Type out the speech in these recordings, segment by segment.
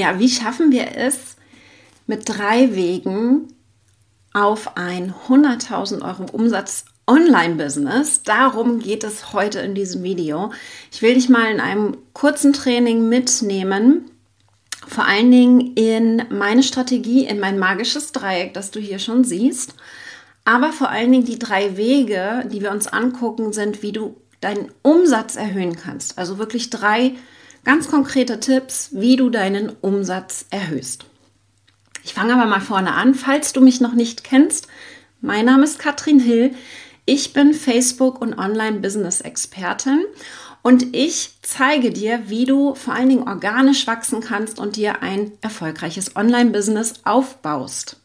Ja, wie schaffen wir es mit drei Wegen auf ein 100.000 Euro Umsatz Online-Business. Darum geht es heute in diesem Video. Ich will dich mal in einem kurzen Training mitnehmen, vor allen Dingen in meine Strategie, in mein magisches Dreieck, das du hier schon siehst. Aber vor allen Dingen die drei Wege, die wir uns angucken, sind, wie du deinen Umsatz erhöhen kannst. Also wirklich drei ganz konkrete Tipps, wie du deinen Umsatz erhöhst. Ich fange aber mal vorne an. Falls du mich noch nicht kennst, mein Name ist Katrin Hill. Ich bin Facebook- und Online-Business-Expertin und ich zeige dir, wie du vor allen Dingen organisch wachsen kannst und dir ein erfolgreiches Online-Business aufbaust.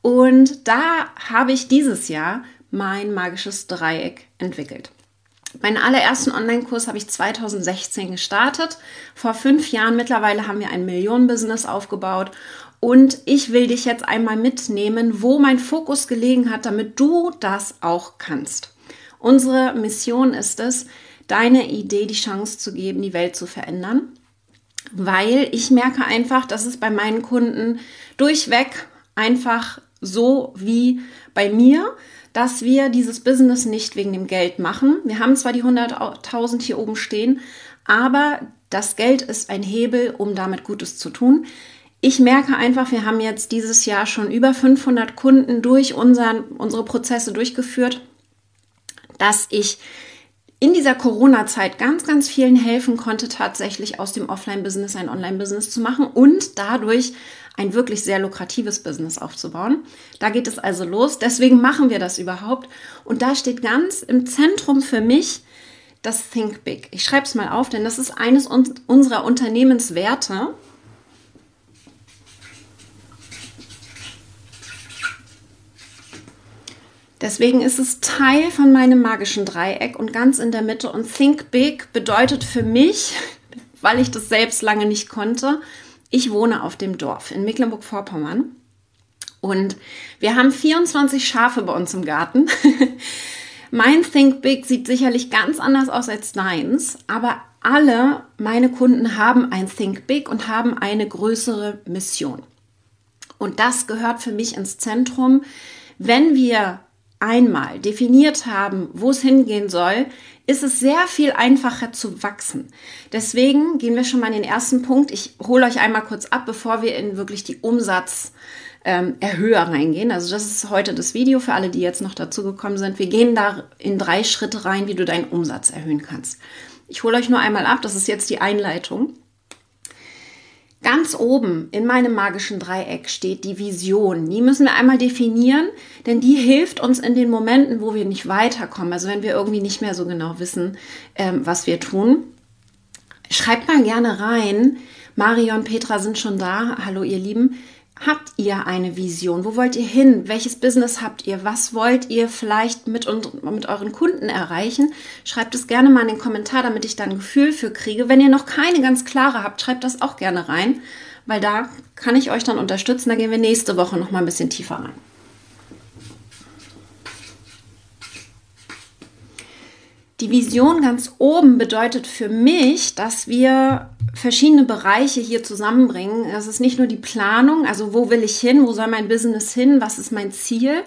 Und da habe ich dieses Jahr mein magisches Dreieck entwickelt. Meinen allerersten Online-Kurs habe ich 2016 gestartet. Vor fünf Jahren mittlerweile haben wir ein Millionen-Business aufgebaut und ich will dich jetzt einmal mitnehmen, wo mein Fokus gelegen hat, damit du das auch kannst. Unsere Mission ist es, deine Idee die Chance zu geben, die Welt zu verändern. Weil ich merke einfach, dass es bei meinen Kunden durchweg einfach so wie bei mir, dass wir dieses Business nicht wegen dem Geld machen. Wir haben zwar die 100.000 hier oben stehen, aber das Geld ist ein Hebel, um damit Gutes zu tun ich merke einfach, wir haben jetzt dieses Jahr schon über 500 Kunden durch unseren, unsere Prozesse durchgeführt, dass ich in dieser Corona-Zeit ganz, ganz vielen helfen konnte, tatsächlich aus dem Offline-Business ein Online-Business zu machen und dadurch ein wirklich sehr lukratives Business aufzubauen. Da geht es also los. Deswegen machen wir das überhaupt. Und da steht ganz im Zentrum für mich das Think Big. Ich schreibe es mal auf, denn das ist eines unserer Unternehmenswerte. Deswegen ist es Teil von meinem magischen Dreieck und ganz in der Mitte. Und Think Big bedeutet für mich, weil ich das selbst lange nicht konnte, ich wohne auf dem Dorf in Mecklenburg-Vorpommern. Und wir haben 24 Schafe bei uns im Garten. mein Think Big sieht sicherlich ganz anders aus als deins, aber alle meine Kunden haben ein Think Big und haben eine größere Mission. Und das gehört für mich ins Zentrum. Wenn wir einmal definiert haben, wo es hingehen soll, ist es sehr viel einfacher zu wachsen. Deswegen gehen wir schon mal in den ersten Punkt. Ich hole euch einmal kurz ab, bevor wir in wirklich die Umsatz ähm, Erhöher reingehen. Also das ist heute das Video für alle, die jetzt noch dazu gekommen sind. Wir gehen da in drei Schritte rein, wie du deinen Umsatz erhöhen kannst. Ich hole euch nur einmal ab, das ist jetzt die Einleitung. Ganz oben in meinem magischen Dreieck steht die Vision. Die müssen wir einmal definieren, denn die hilft uns in den Momenten, wo wir nicht weiterkommen. Also wenn wir irgendwie nicht mehr so genau wissen, ähm, was wir tun. Schreibt mal gerne rein. Mario und Petra sind schon da. Hallo ihr Lieben. Habt ihr eine Vision? Wo wollt ihr hin? Welches Business habt ihr? Was wollt ihr vielleicht mit, und, mit euren Kunden erreichen? Schreibt es gerne mal in den Kommentar, damit ich da ein Gefühl für kriege. Wenn ihr noch keine ganz klare habt, schreibt das auch gerne rein, weil da kann ich euch dann unterstützen. Da gehen wir nächste Woche noch mal ein bisschen tiefer rein. Die Vision ganz oben bedeutet für mich, dass wir verschiedene Bereiche hier zusammenbringen. Es ist nicht nur die Planung, also wo will ich hin, wo soll mein Business hin, was ist mein Ziel.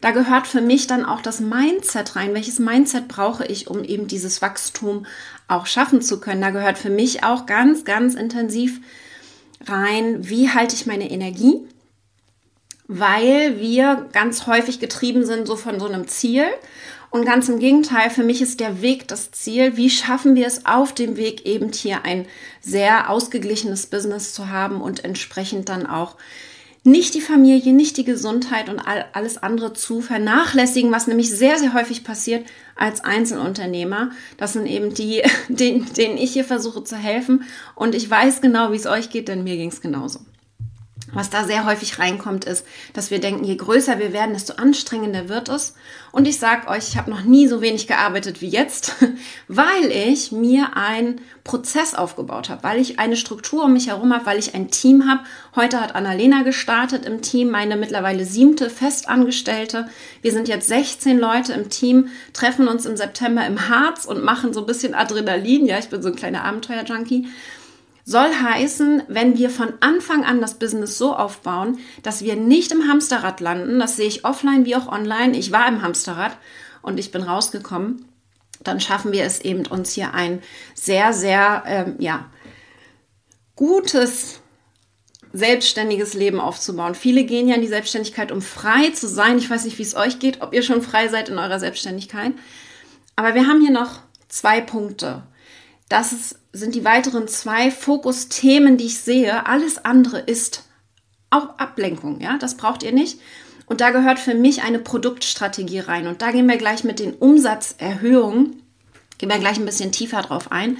Da gehört für mich dann auch das Mindset rein. Welches Mindset brauche ich, um eben dieses Wachstum auch schaffen zu können? Da gehört für mich auch ganz, ganz intensiv rein, wie halte ich meine Energie? Weil wir ganz häufig getrieben sind so von so einem Ziel und ganz im Gegenteil, für mich ist der Weg das Ziel. Wie schaffen wir es auf dem Weg eben hier ein sehr ausgeglichenes Business zu haben und entsprechend dann auch nicht die Familie, nicht die Gesundheit und all, alles andere zu vernachlässigen, was nämlich sehr, sehr häufig passiert als Einzelunternehmer. Das sind eben die, denen, denen ich hier versuche zu helfen. Und ich weiß genau, wie es euch geht, denn mir ging es genauso. Was da sehr häufig reinkommt, ist, dass wir denken, je größer wir werden, desto anstrengender wird es. Und ich sage euch, ich habe noch nie so wenig gearbeitet wie jetzt, weil ich mir einen Prozess aufgebaut habe, weil ich eine Struktur um mich herum habe, weil ich ein Team habe. Heute hat Annalena gestartet im Team, meine mittlerweile siebte Festangestellte. Wir sind jetzt 16 Leute im Team, treffen uns im September im Harz und machen so ein bisschen Adrenalin. Ja, ich bin so ein kleiner Abenteuer-Junkie Soll heißen, wenn wir von Anfang an das Business so aufbauen, dass wir nicht im Hamsterrad landen, das sehe ich offline wie auch online. Ich war im Hamsterrad und ich bin rausgekommen. Dann schaffen wir es eben, uns hier ein sehr, sehr, ähm, ja, gutes selbstständiges Leben aufzubauen. Viele gehen ja in die Selbstständigkeit, um frei zu sein. Ich weiß nicht, wie es euch geht, ob ihr schon frei seid in eurer Selbstständigkeit. Aber wir haben hier noch zwei Punkte. Das sind die weiteren zwei Fokusthemen, die ich sehe. Alles andere ist auch Ablenkung, ja, das braucht ihr nicht. Und da gehört für mich eine Produktstrategie rein. Und da gehen wir gleich mit den Umsatzerhöhungen, gehen wir gleich ein bisschen tiefer drauf ein.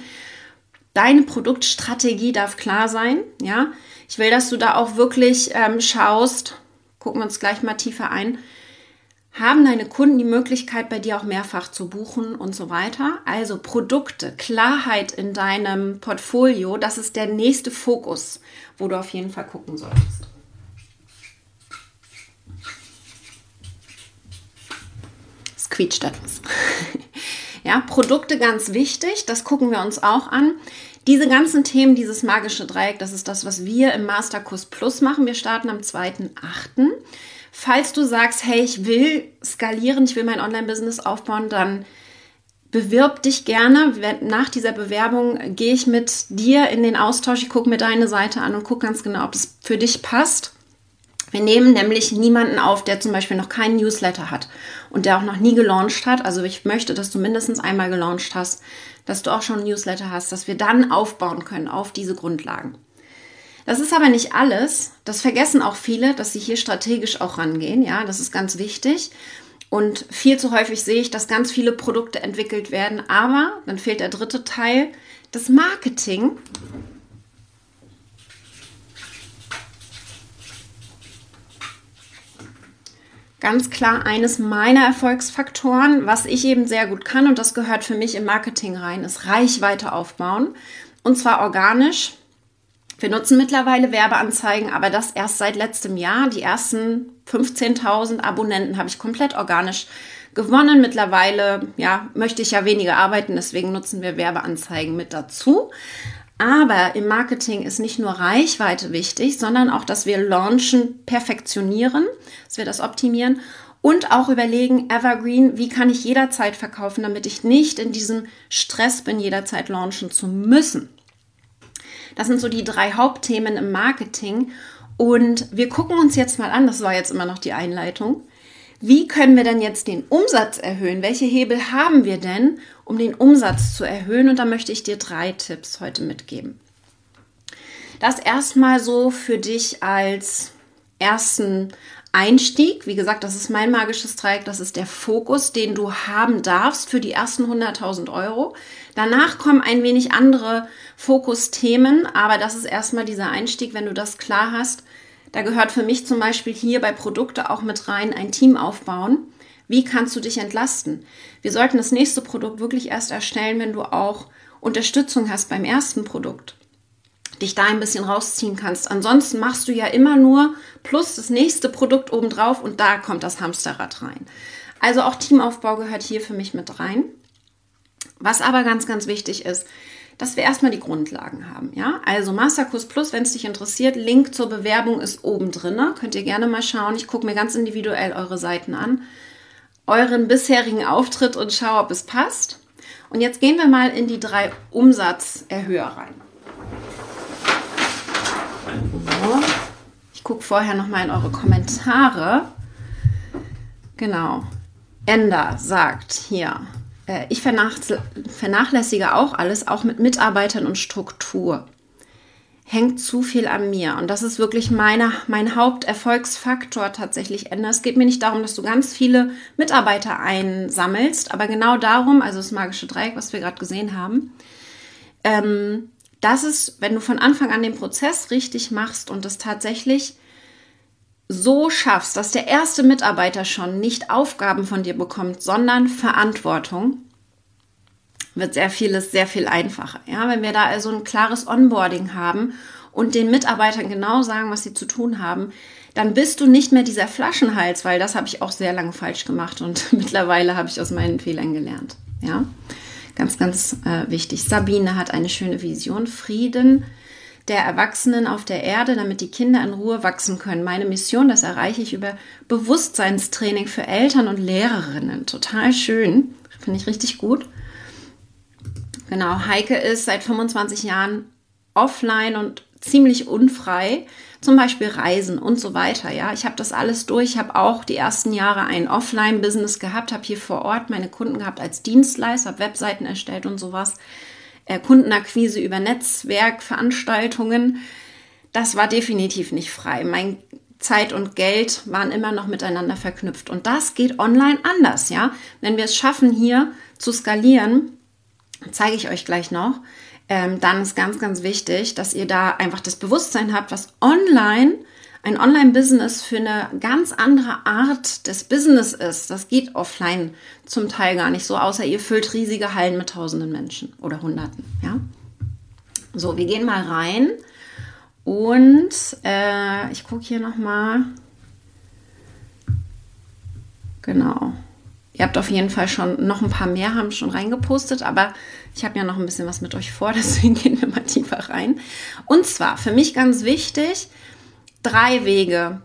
Deine Produktstrategie darf klar sein, ja. Ich will, dass du da auch wirklich ähm, schaust, gucken wir uns gleich mal tiefer ein, haben deine Kunden die Möglichkeit, bei dir auch mehrfach zu buchen und so weiter. Also Produkte, Klarheit in deinem Portfolio, das ist der nächste Fokus, wo du auf jeden Fall gucken solltest. Es quietscht etwas. ja, Produkte ganz wichtig, das gucken wir uns auch an. Diese ganzen Themen, dieses magische Dreieck, das ist das, was wir im Masterkurs Plus machen. Wir starten am 2.8. Falls du sagst, hey, ich will skalieren, ich will mein Online-Business aufbauen, dann bewirb dich gerne. Nach dieser Bewerbung gehe ich mit dir in den Austausch. Ich gucke mir deine Seite an und gucke ganz genau, ob es für dich passt. Wir nehmen nämlich niemanden auf, der zum Beispiel noch keinen Newsletter hat und der auch noch nie gelauncht hat. Also ich möchte, dass du mindestens einmal gelauncht hast, dass du auch schon einen Newsletter hast, dass wir dann aufbauen können auf diese Grundlagen. Das ist aber nicht alles. Das vergessen auch viele, dass sie hier strategisch auch rangehen. Ja, das ist ganz wichtig. Und viel zu häufig sehe ich, dass ganz viele Produkte entwickelt werden. Aber dann fehlt der dritte Teil, das Marketing. Ganz klar eines meiner Erfolgsfaktoren, was ich eben sehr gut kann und das gehört für mich im Marketing rein, ist Reichweite aufbauen. Und zwar organisch, wir nutzen mittlerweile Werbeanzeigen, aber das erst seit letztem Jahr. Die ersten 15.000 Abonnenten habe ich komplett organisch gewonnen. Mittlerweile, ja, möchte ich ja weniger arbeiten, deswegen nutzen wir Werbeanzeigen mit dazu. Aber im Marketing ist nicht nur Reichweite wichtig, sondern auch, dass wir launchen, perfektionieren, dass wir das optimieren und auch überlegen, Evergreen, wie kann ich jederzeit verkaufen, damit ich nicht in diesem Stress bin, jederzeit launchen zu müssen. Das sind so die drei Hauptthemen im Marketing. Und wir gucken uns jetzt mal an, das war jetzt immer noch die Einleitung, wie können wir denn jetzt den Umsatz erhöhen? Welche Hebel haben wir denn, um den Umsatz zu erhöhen? Und da möchte ich dir drei Tipps heute mitgeben. Das erstmal so für dich als ersten Einstieg. Wie gesagt, das ist mein magisches Dreieck. Das ist der Fokus, den du haben darfst für die ersten 100.000 Euro. Danach kommen ein wenig andere Fokusthemen, aber das ist erstmal dieser Einstieg, wenn du das klar hast. Da gehört für mich zum Beispiel hier bei Produkte auch mit rein ein Team aufbauen. Wie kannst du dich entlasten? Wir sollten das nächste Produkt wirklich erst erstellen, wenn du auch Unterstützung hast beim ersten Produkt. Dich da ein bisschen rausziehen kannst. Ansonsten machst du ja immer nur plus das nächste Produkt obendrauf und da kommt das Hamsterrad rein. Also auch Teamaufbau gehört hier für mich mit rein. Was aber ganz, ganz wichtig ist, dass wir erstmal die Grundlagen haben. Ja, also Masterkurs Plus, wenn es dich interessiert, Link zur Bewerbung ist oben drin. Könnt ihr gerne mal schauen. Ich gucke mir ganz individuell eure Seiten an, euren bisherigen Auftritt und schaue, ob es passt. Und jetzt gehen wir mal in die drei Umsatzerhöher rein. Ich gucke vorher noch mal in eure Kommentare. Genau. Ender sagt hier, ich vernachlässige auch alles, auch mit Mitarbeitern und Struktur. Hängt zu viel an mir. Und das ist wirklich meine, mein Haupterfolgsfaktor tatsächlich. Es geht mir nicht darum, dass du ganz viele Mitarbeiter einsammelst, aber genau darum, also das magische Dreieck, was wir gerade gesehen haben, ähm, das ist, wenn du von Anfang an den Prozess richtig machst und das tatsächlich so schaffst, dass der erste Mitarbeiter schon nicht Aufgaben von dir bekommt, sondern Verantwortung, wird sehr vieles sehr viel einfacher. Ja, wenn wir da also ein klares Onboarding haben und den Mitarbeitern genau sagen, was sie zu tun haben, dann bist du nicht mehr dieser Flaschenhals, weil das habe ich auch sehr lange falsch gemacht und mittlerweile habe ich aus meinen Fehlern gelernt. Ja, ganz, ganz äh, wichtig. Sabine hat eine schöne Vision. Frieden der Erwachsenen auf der Erde, damit die Kinder in Ruhe wachsen können. Meine Mission, das erreiche ich über Bewusstseinstraining für Eltern und Lehrerinnen. Total schön. Finde ich richtig gut. Genau, Heike ist seit 25 Jahren offline und ziemlich unfrei, zum Beispiel Reisen und so weiter. Ja, ich habe das alles durch. Ich habe auch die ersten Jahre ein Offline-Business gehabt, habe hier vor Ort meine Kunden gehabt als Dienstleister, habe Webseiten erstellt und sowas. Kundenakquise über Netzwerkveranstaltungen. Das war definitiv nicht frei. Mein Zeit und Geld waren immer noch miteinander verknüpft. Und das geht online anders, ja. Wenn wir es schaffen, hier zu skalieren, zeige ich euch gleich noch, ähm, dann ist ganz, ganz wichtig, dass ihr da einfach das Bewusstsein habt, was online, ein Online-Business für eine ganz andere Art des Business ist. Das geht offline zum Teil gar nicht so, außer ihr füllt riesige Hallen mit tausenden Menschen oder Hunderten. Ja? So, wir gehen mal rein und äh, ich gucke hier nochmal. Genau. Ihr habt auf jeden Fall schon noch ein paar mehr, haben schon reingepostet, aber ich habe ja noch ein bisschen was mit euch vor, deswegen gehen wir mal tiefer rein. Und zwar für mich ganz wichtig, drei Wege,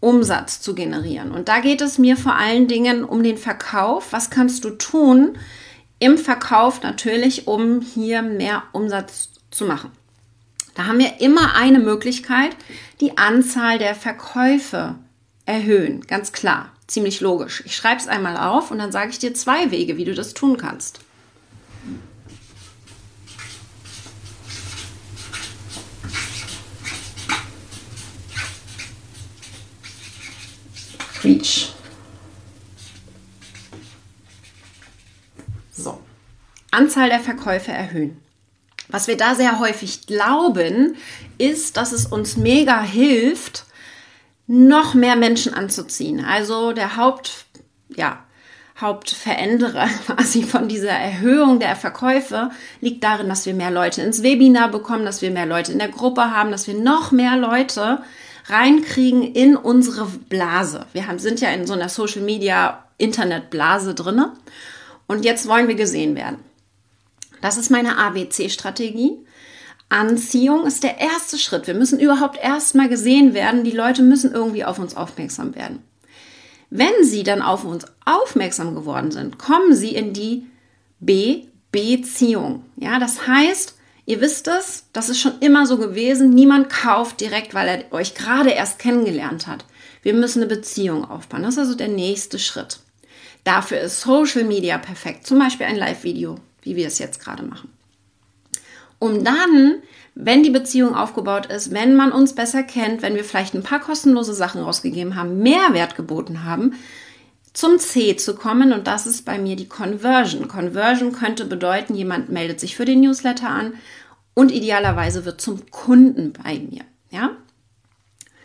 Umsatz zu generieren. Und da geht es mir vor allen Dingen um den Verkauf. Was kannst du tun im Verkauf natürlich, um hier mehr Umsatz zu machen? Da haben wir immer eine Möglichkeit, die Anzahl der Verkäufe erhöhen. Ganz klar, ziemlich logisch. Ich schreibe es einmal auf und dann sage ich dir zwei Wege, wie du das tun kannst. Reach. So. Anzahl der Verkäufe erhöhen. Was wir da sehr häufig glauben, ist, dass es uns mega hilft, noch mehr Menschen anzuziehen. Also der Haupt, ja, Hauptveränderer quasi von dieser Erhöhung der Verkäufe liegt darin, dass wir mehr Leute ins Webinar bekommen, dass wir mehr Leute in der Gruppe haben, dass wir noch mehr Leute reinkriegen in unsere Blase. Wir haben, sind ja in so einer Social Media Internetblase drinne und jetzt wollen wir gesehen werden. Das ist meine ABC-Strategie. Anziehung ist der erste Schritt. Wir müssen überhaupt erstmal gesehen werden. Die Leute müssen irgendwie auf uns aufmerksam werden. Wenn sie dann auf uns aufmerksam geworden sind, kommen sie in die B-Beziehung. Ja, das heißt, ihr wisst es, das ist schon immer so gewesen. Niemand kauft direkt, weil er euch gerade erst kennengelernt hat. Wir müssen eine Beziehung aufbauen. Das ist also der nächste Schritt. Dafür ist Social Media perfekt. Zum Beispiel ein Live-Video, wie wir es jetzt gerade machen um dann, wenn die Beziehung aufgebaut ist, wenn man uns besser kennt, wenn wir vielleicht ein paar kostenlose Sachen rausgegeben haben, Mehrwert geboten haben, zum C zu kommen und das ist bei mir die Conversion. Conversion könnte bedeuten, jemand meldet sich für den Newsletter an und idealerweise wird zum Kunden bei mir. Ja?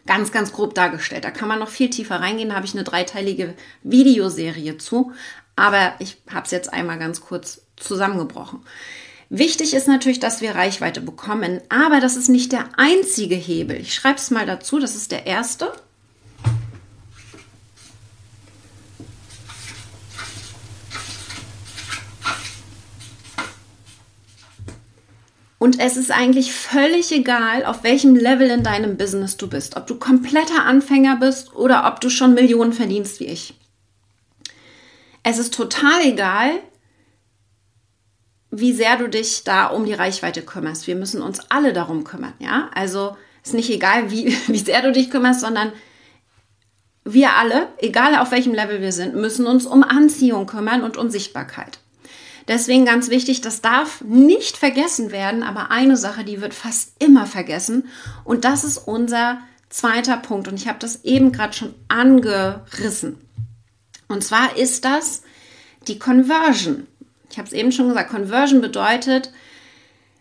Ganz, ganz grob dargestellt. Da kann man noch viel tiefer reingehen. Da habe ich eine dreiteilige Videoserie zu. Aber ich habe es jetzt einmal ganz kurz zusammengebrochen. Wichtig ist natürlich, dass wir Reichweite bekommen, aber das ist nicht der einzige Hebel. Ich schreibe es mal dazu, das ist der erste. Und es ist eigentlich völlig egal, auf welchem Level in deinem Business du bist. Ob du kompletter Anfänger bist oder ob du schon Millionen verdienst wie ich. Es ist total egal, wie sehr du dich da um die Reichweite kümmerst. Wir müssen uns alle darum kümmern, ja? Also ist nicht egal, wie, wie sehr du dich kümmerst, sondern wir alle, egal auf welchem Level wir sind, müssen uns um Anziehung kümmern und um Sichtbarkeit. Deswegen ganz wichtig, das darf nicht vergessen werden, aber eine Sache, die wird fast immer vergessen und das ist unser zweiter Punkt und ich habe das eben gerade schon angerissen. Und zwar ist das die Conversion. Ich habe es eben schon gesagt, Conversion bedeutet,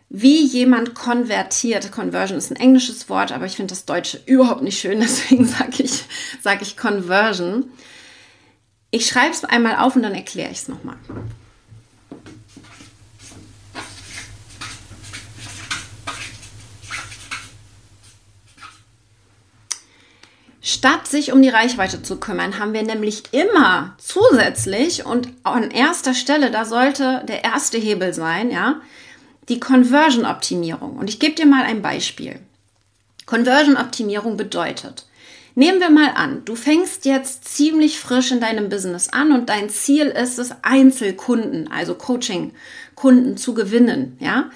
wie jemand konvertiert. Conversion ist ein englisches Wort, aber ich finde das Deutsche überhaupt nicht schön, deswegen sage ich, sag ich Conversion. Ich schreibe es einmal auf und dann erkläre ich es nochmal. Statt sich um die Reichweite zu kümmern, haben wir nämlich immer zusätzlich und an erster Stelle, da sollte der erste Hebel sein, ja, die Conversion-Optimierung. Und ich gebe dir mal ein Beispiel. Conversion-Optimierung bedeutet, Nehmen wir mal an, du fängst jetzt ziemlich frisch in deinem Business an und dein Ziel ist es, Einzelkunden, also Coaching-Kunden zu gewinnen, ja?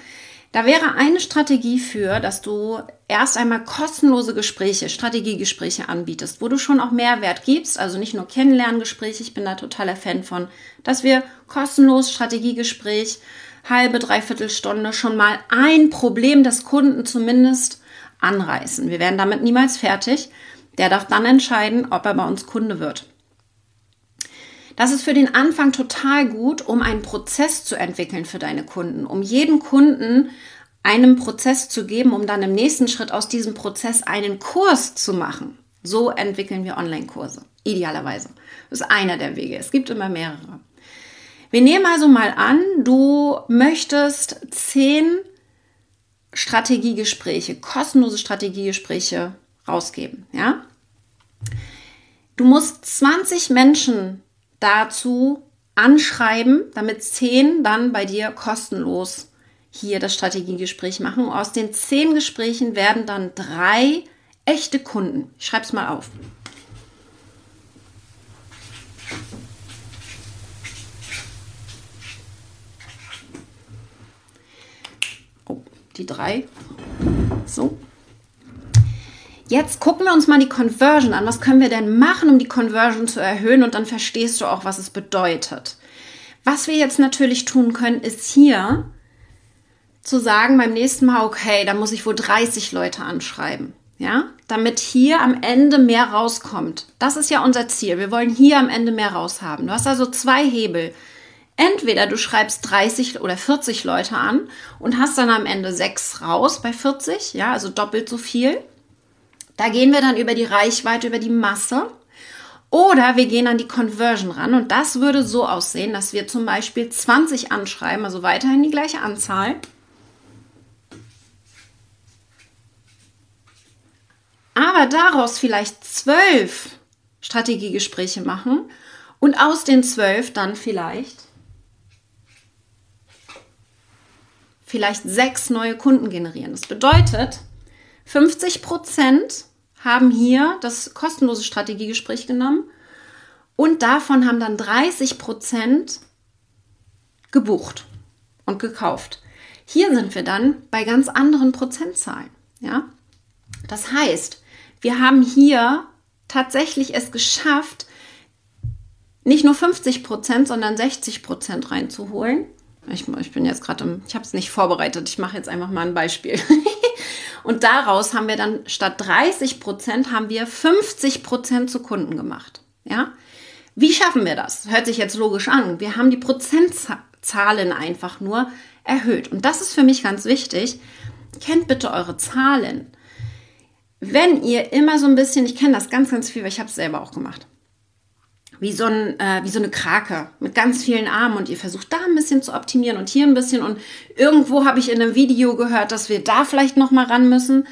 Da wäre eine Strategie für, dass du erst einmal kostenlose Gespräche, Strategiegespräche anbietest, wo du schon auch Mehrwert gibst, also nicht nur Kennenlerngespräche, ich bin da totaler Fan von, dass wir kostenlos Strategiegespräch, halbe, dreiviertel Stunde schon mal ein Problem des Kunden zumindest anreißen. Wir werden damit niemals fertig, der darf dann entscheiden, ob er bei uns Kunde wird. Das ist für den Anfang total gut, um einen Prozess zu entwickeln für deine Kunden, um jedem Kunden einen Prozess zu geben, um dann im nächsten Schritt aus diesem Prozess einen Kurs zu machen. So entwickeln wir Online-Kurse, idealerweise. Das ist einer der Wege. Es gibt immer mehrere. Wir nehmen also mal an, du möchtest zehn Strategiegespräche, kostenlose Strategiegespräche rausgeben, ja? Du musst 20 Menschen dazu anschreiben, damit 10 dann bei dir kostenlos hier das Strategiegespräch machen. Aus den 10 Gesprächen werden dann drei echte Kunden. Ich schreibe es mal auf. Oh, die drei. So. Jetzt gucken wir uns mal die Conversion an. Was können wir denn machen, um die Conversion zu erhöhen? Und dann verstehst du auch, was es bedeutet. Was wir jetzt natürlich tun können, ist hier zu sagen beim nächsten Mal, okay, da muss ich wohl 30 Leute anschreiben. Ja, damit hier am Ende mehr rauskommt. Das ist ja unser Ziel. Wir wollen hier am Ende mehr raushaben. Du hast also zwei Hebel. Entweder du schreibst 30 oder 40 Leute an und hast dann am Ende sechs raus bei 40, ja, also doppelt so viel. Da gehen wir dann über die Reichweite, über die Masse. Oder wir gehen an die Conversion ran und das würde so aussehen, dass wir zum Beispiel 20 anschreiben, also weiterhin die gleiche Anzahl. Aber daraus vielleicht zwölf Strategiegespräche machen und aus den zwölf dann vielleicht vielleicht sechs neue Kunden generieren. Das bedeutet, 50 Prozent haben hier das kostenlose Strategiegespräch genommen und davon haben dann 30 Prozent gebucht und gekauft. Hier sind wir dann bei ganz anderen Prozentzahlen. Ja? Das heißt, wir haben hier tatsächlich es geschafft, nicht nur 50 Prozent, sondern 60 Prozent reinzuholen. Ich, ich bin jetzt gerade, ich habe es nicht vorbereitet. Ich mache jetzt einfach mal ein Beispiel. Und daraus haben wir dann statt 30 Prozent haben wir 50 Prozent zu Kunden gemacht. Ja? Wie schaffen wir das? Hört sich jetzt logisch an. Wir haben die Prozentzahlen einfach nur erhöht. Und das ist für mich ganz wichtig. Kennt bitte eure Zahlen. Wenn ihr immer so ein bisschen, ich kenne das ganz, ganz viel, weil ich habe es selber auch gemacht wie so, ein, äh, wie so eine Krake mit ganz vielen Armen und ihr versucht da ein bisschen zu optimieren und hier ein bisschen und irgendwo habe ich in einem Video gehört, dass wir da vielleicht noch mal ran müssen.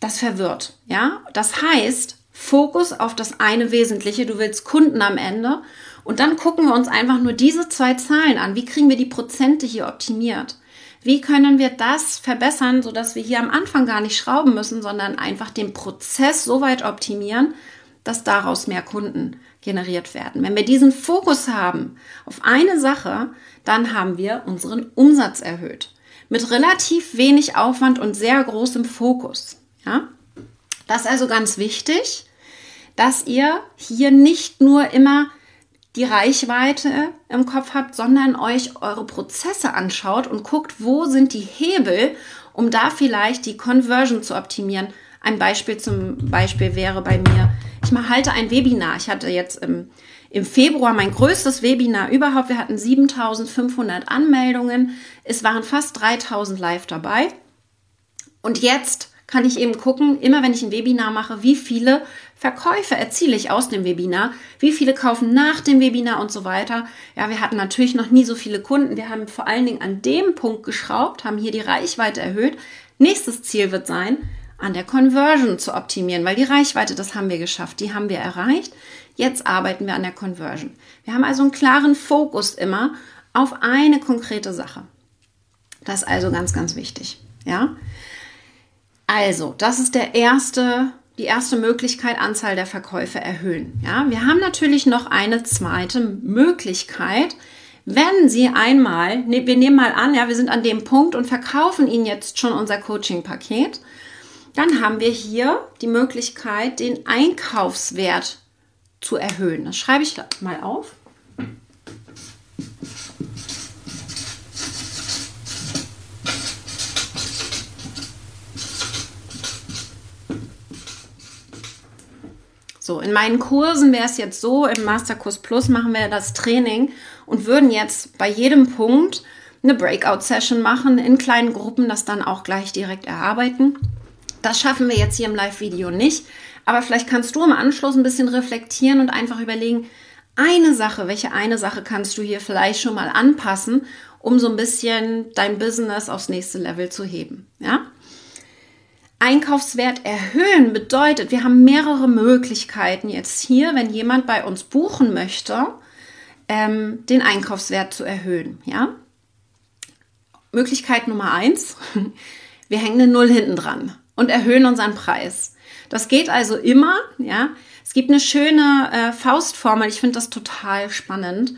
Das verwirrt, ja? Das heißt, Fokus auf das eine Wesentliche, du willst Kunden am Ende und dann gucken wir uns einfach nur diese zwei Zahlen an. Wie kriegen wir die Prozente hier optimiert? Wie können wir das verbessern, sodass wir hier am Anfang gar nicht schrauben müssen, sondern einfach den Prozess so weit optimieren, dass daraus mehr Kunden generiert werden. Wenn wir diesen Fokus haben auf eine Sache, dann haben wir unseren Umsatz erhöht. Mit relativ wenig Aufwand und sehr großem Fokus. Ja? Das ist also ganz wichtig, dass ihr hier nicht nur immer die Reichweite im Kopf habt, sondern euch eure Prozesse anschaut und guckt, wo sind die Hebel, um da vielleicht die Conversion zu optimieren. Ein Beispiel zum Beispiel wäre bei mir ich mal halte ein Webinar. Ich hatte jetzt im, im Februar mein größtes Webinar überhaupt. Wir hatten 7500 Anmeldungen. Es waren fast 3000 live dabei. Und jetzt kann ich eben gucken, immer wenn ich ein Webinar mache, wie viele Verkäufe erziele ich aus dem Webinar, wie viele kaufen nach dem Webinar und so weiter. Ja, wir hatten natürlich noch nie so viele Kunden. Wir haben vor allen Dingen an dem Punkt geschraubt, haben hier die Reichweite erhöht. Nächstes Ziel wird sein, an der Conversion zu optimieren, weil die Reichweite, das haben wir geschafft, die haben wir erreicht. Jetzt arbeiten wir an der Conversion. Wir haben also einen klaren Fokus immer auf eine konkrete Sache. Das ist also ganz, ganz wichtig. Ja. Also, das ist der erste, die erste Möglichkeit, Anzahl der Verkäufe erhöhen. Ja, wir haben natürlich noch eine zweite Möglichkeit. Wenn Sie einmal, ne, wir nehmen mal an, ja, wir sind an dem Punkt und verkaufen Ihnen jetzt schon unser Coaching-Paket, dann haben wir hier die Möglichkeit, den Einkaufswert zu erhöhen. Das schreibe ich mal auf. So, in meinen Kursen wäre es jetzt so, im Masterkurs Plus machen wir das Training und würden jetzt bei jedem Punkt eine Breakout-Session machen, in kleinen Gruppen das dann auch gleich direkt erarbeiten. Das schaffen wir jetzt hier im Live-Video nicht, aber vielleicht kannst du im Anschluss ein bisschen reflektieren und einfach überlegen, eine Sache, welche eine Sache kannst du hier vielleicht schon mal anpassen, um so ein bisschen dein Business aufs nächste Level zu heben, ja? Einkaufswert erhöhen bedeutet, wir haben mehrere Möglichkeiten jetzt hier, wenn jemand bei uns buchen möchte, ähm, den Einkaufswert zu erhöhen. Ja? Möglichkeit Nummer eins, wir hängen eine Null hinten dran und erhöhen unseren Preis. Das geht also immer, ja. Es gibt eine schöne äh, Faustformel, ich finde das total spannend.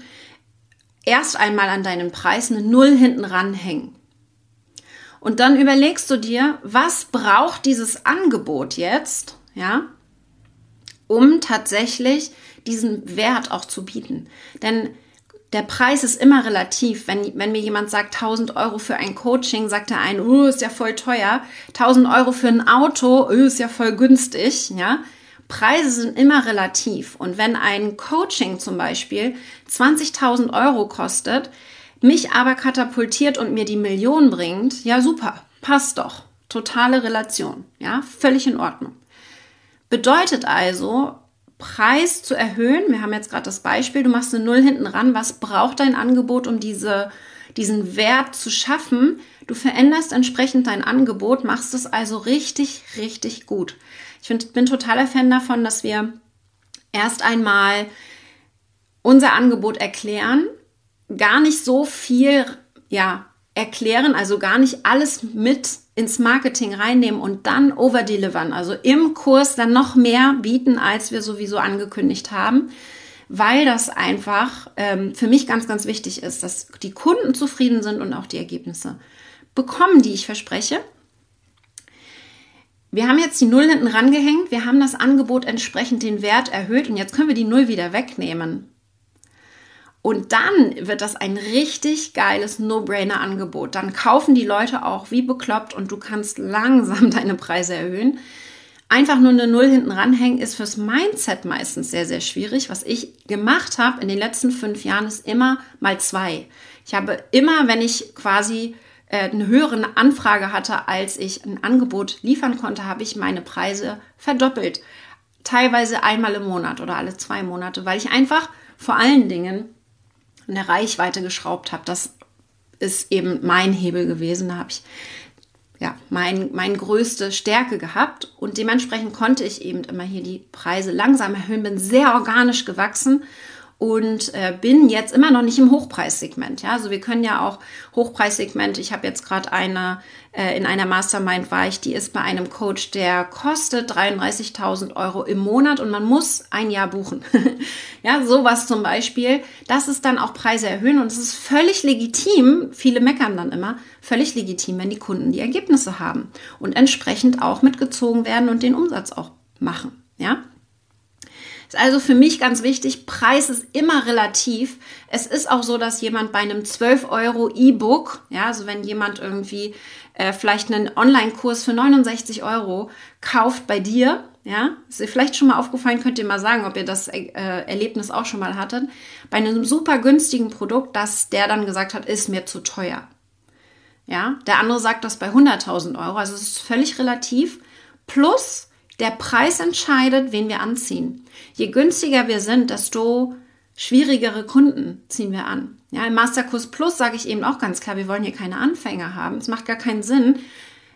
Erst einmal an deinen Preis eine Null hinten ranhängen. Und dann überlegst du dir, was braucht dieses Angebot jetzt, ja, um tatsächlich diesen Wert auch zu bieten. Denn der Preis ist immer relativ. Wenn, wenn mir jemand sagt, 1000 Euro für ein Coaching, sagt er ein, oh, ist ja voll teuer. 1000 Euro für ein Auto, oh, ist ja voll günstig, ja. Preise sind immer relativ. Und wenn ein Coaching zum Beispiel 20.000 Euro kostet, mich aber katapultiert und mir die Million bringt, ja super, passt doch. Totale Relation, ja, völlig in Ordnung. Bedeutet also, Preis zu erhöhen, wir haben jetzt gerade das Beispiel, du machst eine Null hinten ran, was braucht dein Angebot, um diese, diesen Wert zu schaffen? Du veränderst entsprechend dein Angebot, machst es also richtig, richtig gut. Ich find, bin totaler Fan davon, dass wir erst einmal unser Angebot erklären, gar nicht so viel, ja, erklären, also gar nicht alles mit ins Marketing reinnehmen und dann overdelivern, also im Kurs dann noch mehr bieten, als wir sowieso angekündigt haben, weil das einfach ähm, für mich ganz, ganz wichtig ist, dass die Kunden zufrieden sind und auch die Ergebnisse bekommen, die ich verspreche. Wir haben jetzt die Null hinten rangehängt, wir haben das Angebot entsprechend den Wert erhöht und jetzt können wir die Null wieder wegnehmen. Und dann wird das ein richtig geiles No-Brainer-Angebot. Dann kaufen die Leute auch wie bekloppt und du kannst langsam deine Preise erhöhen. Einfach nur eine Null hinten ranhängen ist fürs Mindset meistens sehr, sehr schwierig. Was ich gemacht habe in den letzten fünf Jahren ist immer mal zwei. Ich habe immer, wenn ich quasi äh, eine höhere Anfrage hatte, als ich ein Angebot liefern konnte, habe ich meine Preise verdoppelt. Teilweise einmal im Monat oder alle zwei Monate, weil ich einfach vor allen Dingen an der Reichweite geschraubt habe. Das ist eben mein Hebel gewesen. Da habe ich ja mein, meine größte Stärke gehabt und dementsprechend konnte ich eben immer hier die Preise langsam erhöhen, bin sehr organisch gewachsen und äh, bin jetzt immer noch nicht im Hochpreissegment. Ja, also wir können ja auch Hochpreissegment. Ich habe jetzt gerade eine äh, in einer Mastermind war ich, die ist bei einem Coach, der kostet 33.000 Euro im Monat und man muss ein Jahr buchen. ja, sowas zum Beispiel. Das ist dann auch Preise erhöhen und es ist völlig legitim. Viele meckern dann immer völlig legitim, wenn die Kunden die Ergebnisse haben und entsprechend auch mitgezogen werden und den Umsatz auch machen. Ja, also für mich ganz wichtig, Preis ist immer relativ. Es ist auch so, dass jemand bei einem 12 Euro E-Book, ja, also wenn jemand irgendwie äh, vielleicht einen Online-Kurs für 69 Euro kauft bei dir, ja, ist dir vielleicht schon mal aufgefallen, könnt ihr mal sagen, ob ihr das äh, Erlebnis auch schon mal hattet, bei einem super günstigen Produkt, dass der dann gesagt hat, ist mir zu teuer. Ja, der andere sagt das bei 100.000 Euro, also es ist völlig relativ. Plus, der Preis entscheidet, wen wir anziehen. Je günstiger wir sind, desto schwierigere Kunden ziehen wir an. Ja, im Masterkurs Plus sage ich eben auch ganz klar, wir wollen hier keine Anfänger haben. Es macht gar keinen Sinn.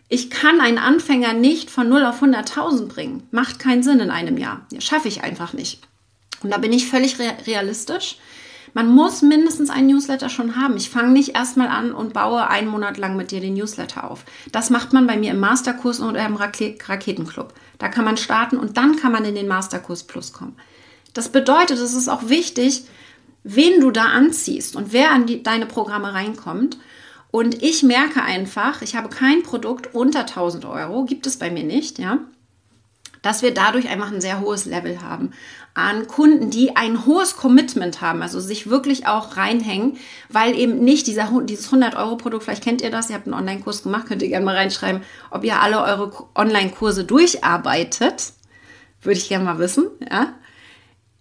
Ich kann einen Anfänger nicht von 0 auf 100.000 bringen. Macht keinen Sinn in einem Jahr. Schaffe ich einfach nicht. Und da bin ich völlig realistisch. Man muss mindestens einen Newsletter schon haben. Ich fange nicht erstmal an und baue einen Monat lang mit dir den Newsletter auf. Das macht man bei mir im Masterkurs oder im Raketenclub. Da kann man starten und dann kann man in den Masterkurs Plus kommen. Das bedeutet, es ist auch wichtig, wen du da anziehst und wer an die, deine Programme reinkommt. Und ich merke einfach, ich habe kein Produkt unter 1000 Euro, gibt es bei mir nicht, ja dass wir dadurch einfach ein sehr hohes Level haben an Kunden, die ein hohes Commitment haben, also sich wirklich auch reinhängen, weil eben nicht dieser, dieses 100-Euro-Produkt, vielleicht kennt ihr das, ihr habt einen Online-Kurs gemacht, könnt ihr gerne mal reinschreiben, ob ihr alle eure Online-Kurse durcharbeitet. Würde ich gerne mal wissen, ja.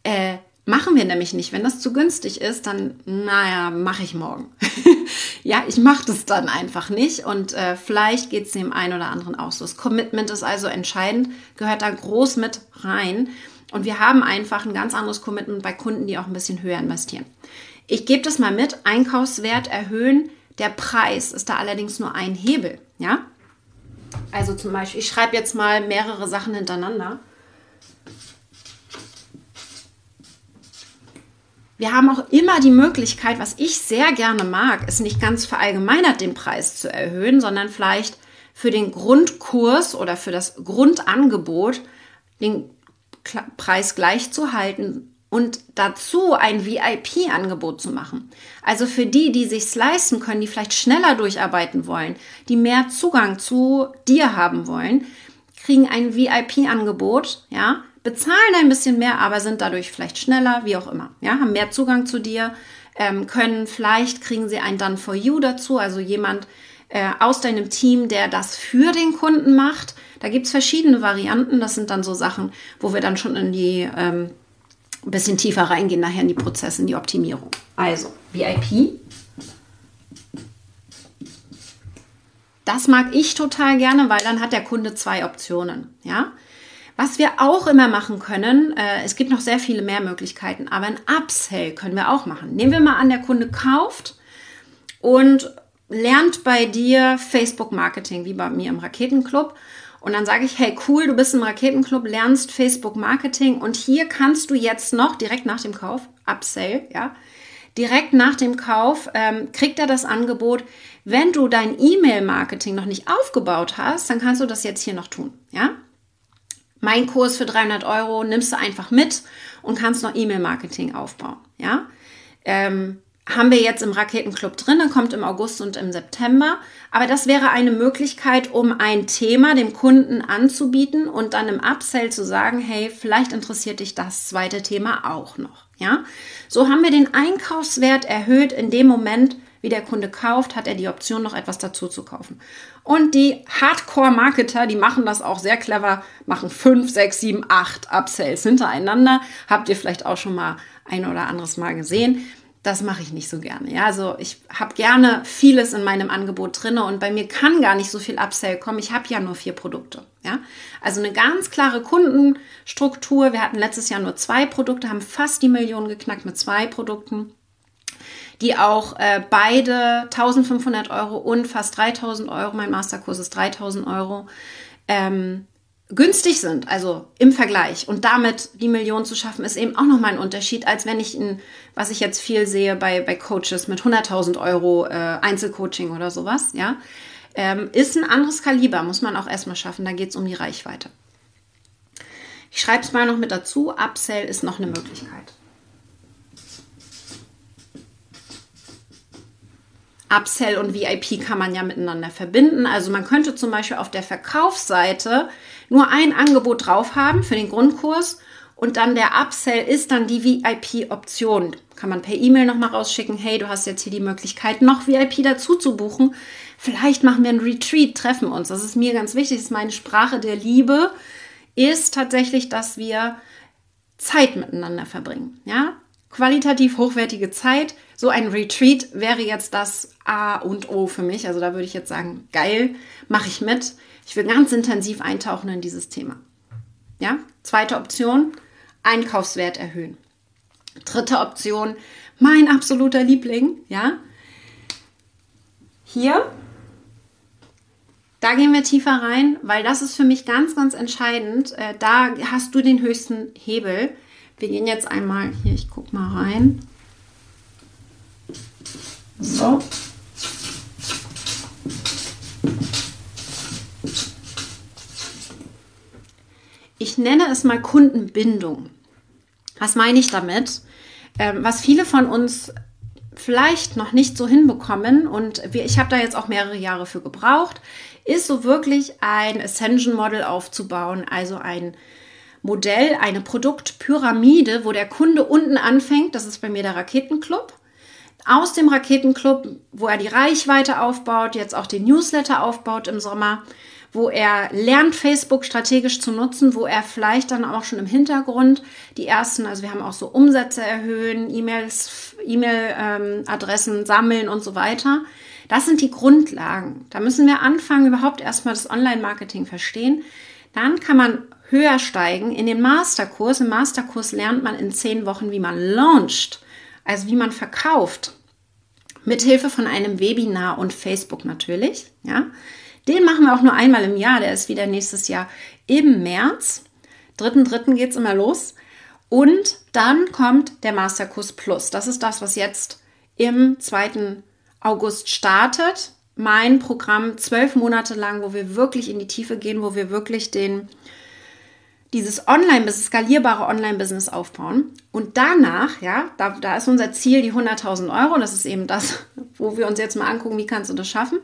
Äh, Machen wir nämlich nicht. Wenn das zu günstig ist, dann, naja, mache ich morgen. ja, ich mache das dann einfach nicht und äh, vielleicht geht es dem einen oder anderen auch so. Das Commitment ist also entscheidend, gehört da groß mit rein. Und wir haben einfach ein ganz anderes Commitment bei Kunden, die auch ein bisschen höher investieren. Ich gebe das mal mit. Einkaufswert erhöhen. Der Preis ist da allerdings nur ein Hebel. Ja? Also zum Beispiel, ich schreibe jetzt mal mehrere Sachen hintereinander. Wir haben auch immer die Möglichkeit, was ich sehr gerne mag, ist nicht ganz verallgemeinert den Preis zu erhöhen, sondern vielleicht für den Grundkurs oder für das Grundangebot den Preis gleich zu halten und dazu ein VIP-Angebot zu machen. Also für die, die sich leisten können, die vielleicht schneller durcharbeiten wollen, die mehr Zugang zu dir haben wollen, kriegen ein VIP-Angebot, ja, bezahlen ein bisschen mehr, aber sind dadurch vielleicht schneller, wie auch immer. Ja, haben mehr Zugang zu dir, ähm, können vielleicht kriegen sie ein Done for You dazu, also jemand äh, aus deinem Team, der das für den Kunden macht. Da gibt es verschiedene Varianten. Das sind dann so Sachen, wo wir dann schon in die ähm, ein bisschen tiefer reingehen, nachher in die Prozesse, in die Optimierung. Also VIP. Das mag ich total gerne, weil dann hat der Kunde zwei Optionen. Ja, was wir auch immer machen können, äh, es gibt noch sehr viele mehr Möglichkeiten, aber ein Upsell können wir auch machen. Nehmen wir mal an, der Kunde kauft und lernt bei dir Facebook Marketing, wie bei mir im Raketenclub. Und dann sage ich, hey, cool, du bist im Raketenclub, lernst Facebook Marketing und hier kannst du jetzt noch direkt nach dem Kauf, Upsell, ja, direkt nach dem Kauf ähm, kriegt er das Angebot, wenn du dein E-Mail-Marketing noch nicht aufgebaut hast, dann kannst du das jetzt hier noch tun, ja. Mein Kurs für 300 Euro nimmst du einfach mit und kannst noch E-Mail-Marketing aufbauen. Ja, ähm, haben wir jetzt im Raketenclub drin, kommt im August und im September. Aber das wäre eine Möglichkeit, um ein Thema dem Kunden anzubieten und dann im Upsell zu sagen, hey, vielleicht interessiert dich das zweite Thema auch noch. Ja, so haben wir den Einkaufswert erhöht in dem Moment, wie der Kunde kauft, hat er die Option, noch etwas dazu zu kaufen. Und die Hardcore-Marketer, die machen das auch sehr clever, machen fünf, sechs, sieben, acht Upsells hintereinander. Habt ihr vielleicht auch schon mal ein oder anderes Mal gesehen. Das mache ich nicht so gerne. Ja, also ich habe gerne vieles in meinem Angebot drin und bei mir kann gar nicht so viel Upsell kommen. Ich habe ja nur vier Produkte. Ja, also eine ganz klare Kundenstruktur. Wir hatten letztes Jahr nur zwei Produkte, haben fast die Million geknackt mit zwei Produkten die auch äh, beide 1500 Euro und fast 3000 Euro, mein Masterkurs ist 3000 Euro, ähm, günstig sind, also im Vergleich. Und damit die Million zu schaffen, ist eben auch nochmal ein Unterschied, als wenn ich, in, was ich jetzt viel sehe bei, bei Coaches mit 100.000 Euro äh, Einzelcoaching oder sowas, ja. Ähm, ist ein anderes Kaliber, muss man auch erstmal schaffen. Da geht es um die Reichweite. Ich schreibe es mal noch mit dazu. Upsell ist noch eine Möglichkeit. Upsell und VIP kann man ja miteinander verbinden. Also man könnte zum Beispiel auf der Verkaufsseite nur ein Angebot drauf haben für den Grundkurs und dann der Upsell ist dann die VIP-Option. Kann man per E-Mail nochmal rausschicken, hey, du hast jetzt hier die Möglichkeit, noch VIP dazu zu buchen. Vielleicht machen wir ein Retreat, treffen uns. Das ist mir ganz wichtig, das ist meine Sprache der Liebe, ist tatsächlich, dass wir Zeit miteinander verbringen. Ja, qualitativ hochwertige Zeit. So ein Retreat wäre jetzt das A und O für mich. Also da würde ich jetzt sagen, geil, mache ich mit. Ich will ganz intensiv eintauchen in dieses Thema. Ja, zweite Option, Einkaufswert erhöhen. Dritte Option, mein absoluter Liebling, ja. Hier, da gehen wir tiefer rein, weil das ist für mich ganz, ganz entscheidend. Äh, da hast du den höchsten Hebel. Wir gehen jetzt einmal hier, ich gucke mal rein. So. Ich nenne es mal Kundenbindung. Was meine ich damit? Ähm, was viele von uns vielleicht noch nicht so hinbekommen und ich habe da jetzt auch mehrere Jahre für gebraucht, ist so wirklich ein Ascension Model aufzubauen, also ein Modell, eine Produktpyramide, wo der Kunde unten anfängt, das ist bei mir der Raketenclub. Aus dem Raketenclub, wo er die Reichweite aufbaut, jetzt auch den Newsletter aufbaut im Sommer, wo er lernt, Facebook strategisch zu nutzen, wo er vielleicht dann auch schon im Hintergrund die ersten, also wir haben auch so Umsätze erhöhen, E-Mails, E-Mail-Adressen sammeln und so weiter. Das sind die Grundlagen. Da müssen wir anfangen, überhaupt erstmal das Online-Marketing verstehen. Dann kann man höher steigen in den Masterkurs. Im Masterkurs lernt man in zehn Wochen, wie man launcht, also wie man verkauft. Mit Hilfe von einem Webinar und Facebook natürlich. Ja, den machen wir auch nur einmal im Jahr. Der ist wieder nächstes Jahr im März. Dritten, dritten geht's immer los. Und dann kommt der Masterkurs Plus. Das ist das, was jetzt im 2. August startet. Mein Programm zwölf Monate lang, wo wir wirklich in die Tiefe gehen, wo wir wirklich den dieses Online-Business, skalierbare Online-Business aufbauen. Und danach, ja, da, da ist unser Ziel die 100.000 Euro. Das ist eben das, wo wir uns jetzt mal angucken, wie kannst du das schaffen.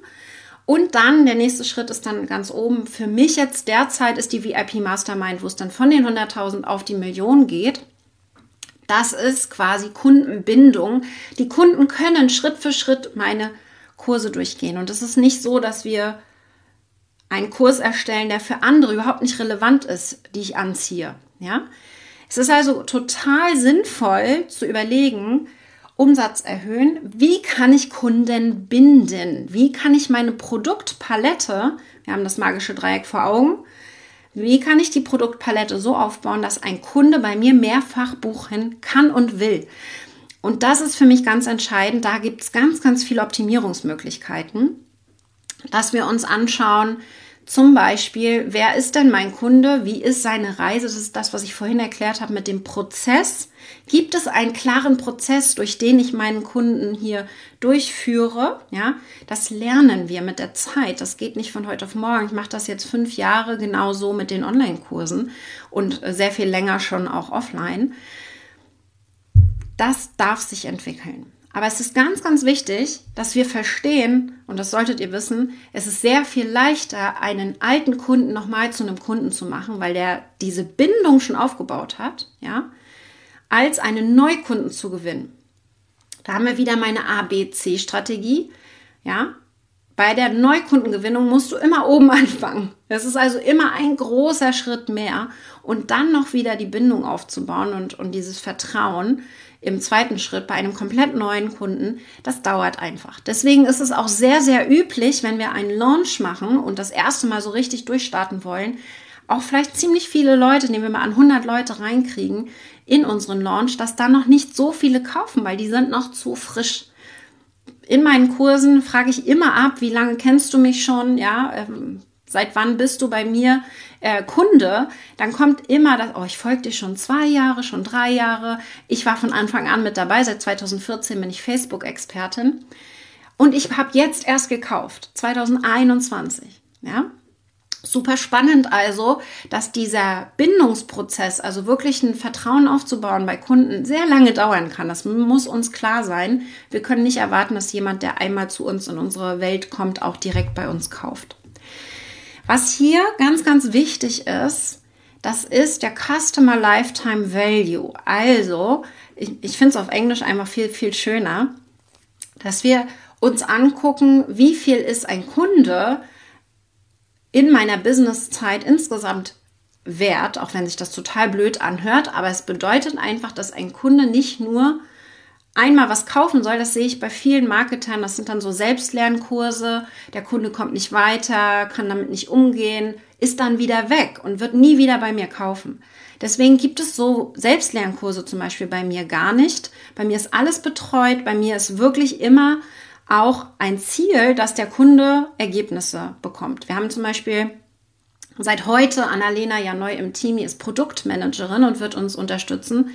Und dann der nächste Schritt ist dann ganz oben. Für mich jetzt derzeit ist die VIP Mastermind, wo es dann von den 100.000 auf die Million geht. Das ist quasi Kundenbindung. Die Kunden können Schritt für Schritt meine Kurse durchgehen. Und es ist nicht so, dass wir einen Kurs erstellen, der für andere überhaupt nicht relevant ist, die ich anziehe. Ja? Es ist also total sinnvoll zu überlegen, Umsatz erhöhen, wie kann ich Kunden binden? Wie kann ich meine Produktpalette, wir haben das magische Dreieck vor Augen, wie kann ich die Produktpalette so aufbauen, dass ein Kunde bei mir mehrfach buchen kann und will? Und das ist für mich ganz entscheidend. Da gibt es ganz, ganz viele Optimierungsmöglichkeiten dass wir uns anschauen, zum Beispiel, wer ist denn mein Kunde? Wie ist seine Reise? Das ist das, was ich vorhin erklärt habe mit dem Prozess. Gibt es einen klaren Prozess, durch den ich meinen Kunden hier durchführe? Ja, das lernen wir mit der Zeit. Das geht nicht von heute auf morgen. Ich mache das jetzt fünf Jahre genauso mit den Online-Kursen und sehr viel länger schon auch offline. Das darf sich entwickeln. Aber es ist ganz, ganz wichtig, dass wir verstehen, und das solltet ihr wissen, es ist sehr viel leichter, einen alten Kunden nochmal zu einem Kunden zu machen, weil der diese Bindung schon aufgebaut hat, ja, als einen Neukunden zu gewinnen. Da haben wir wieder meine ABC-Strategie, ja. Bei der Neukundengewinnung musst du immer oben anfangen. Das ist also immer ein großer Schritt mehr und dann noch wieder die Bindung aufzubauen und, und dieses Vertrauen im zweiten Schritt bei einem komplett neuen Kunden, das dauert einfach. Deswegen ist es auch sehr, sehr üblich, wenn wir einen Launch machen und das erste Mal so richtig durchstarten wollen, auch vielleicht ziemlich viele Leute, nehmen wir mal an 100 Leute reinkriegen in unseren Launch, dass da noch nicht so viele kaufen, weil die sind noch zu frisch. In meinen Kursen frage ich immer ab, wie lange kennst du mich schon? Ja, ähm, seit wann bist du bei mir äh, Kunde, dann kommt immer das, oh, ich folge dir schon zwei Jahre, schon drei Jahre. Ich war von Anfang an mit dabei, seit 2014 bin ich Facebook-Expertin. Und ich habe jetzt erst gekauft, 2021. Ja, Super spannend also, dass dieser Bindungsprozess, also wirklich ein Vertrauen aufzubauen bei Kunden, sehr lange dauern kann. Das muss uns klar sein. Wir können nicht erwarten, dass jemand, der einmal zu uns in unsere Welt kommt, auch direkt bei uns kauft. Was hier ganz, ganz wichtig ist, das ist der Customer Lifetime Value. Also, ich, ich finde es auf Englisch einfach viel, viel schöner, dass wir uns angucken, wie viel ist ein Kunde in meiner Businesszeit insgesamt wert, auch wenn sich das total blöd anhört, aber es bedeutet einfach, dass ein Kunde nicht nur einmal was kaufen soll, das sehe ich bei vielen Marketern, das sind dann so Selbstlernkurse, der Kunde kommt nicht weiter, kann damit nicht umgehen, ist dann wieder weg und wird nie wieder bei mir kaufen. Deswegen gibt es so Selbstlernkurse zum Beispiel bei mir gar nicht. Bei mir ist alles betreut, bei mir ist wirklich immer auch ein Ziel, dass der Kunde Ergebnisse bekommt. Wir haben zum Beispiel seit heute Annalena ja neu im Team, die ist Produktmanagerin und wird uns unterstützen,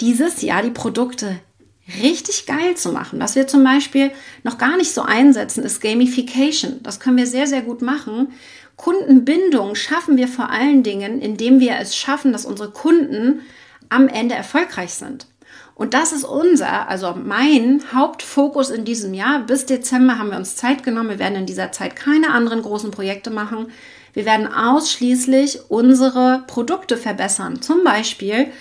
dieses Jahr die Produkte richtig geil zu machen. Was wir zum Beispiel noch gar nicht so einsetzen, ist Gamification. Das können wir sehr, sehr gut machen. Kundenbindung schaffen wir vor allen Dingen, indem wir es schaffen, dass unsere Kunden am Ende erfolgreich sind. Und das ist unser, also mein Hauptfokus in diesem Jahr. Bis Dezember haben wir uns Zeit genommen. Wir werden in dieser Zeit keine anderen großen Projekte machen. Wir werden ausschließlich unsere Produkte verbessern. Zum Beispiel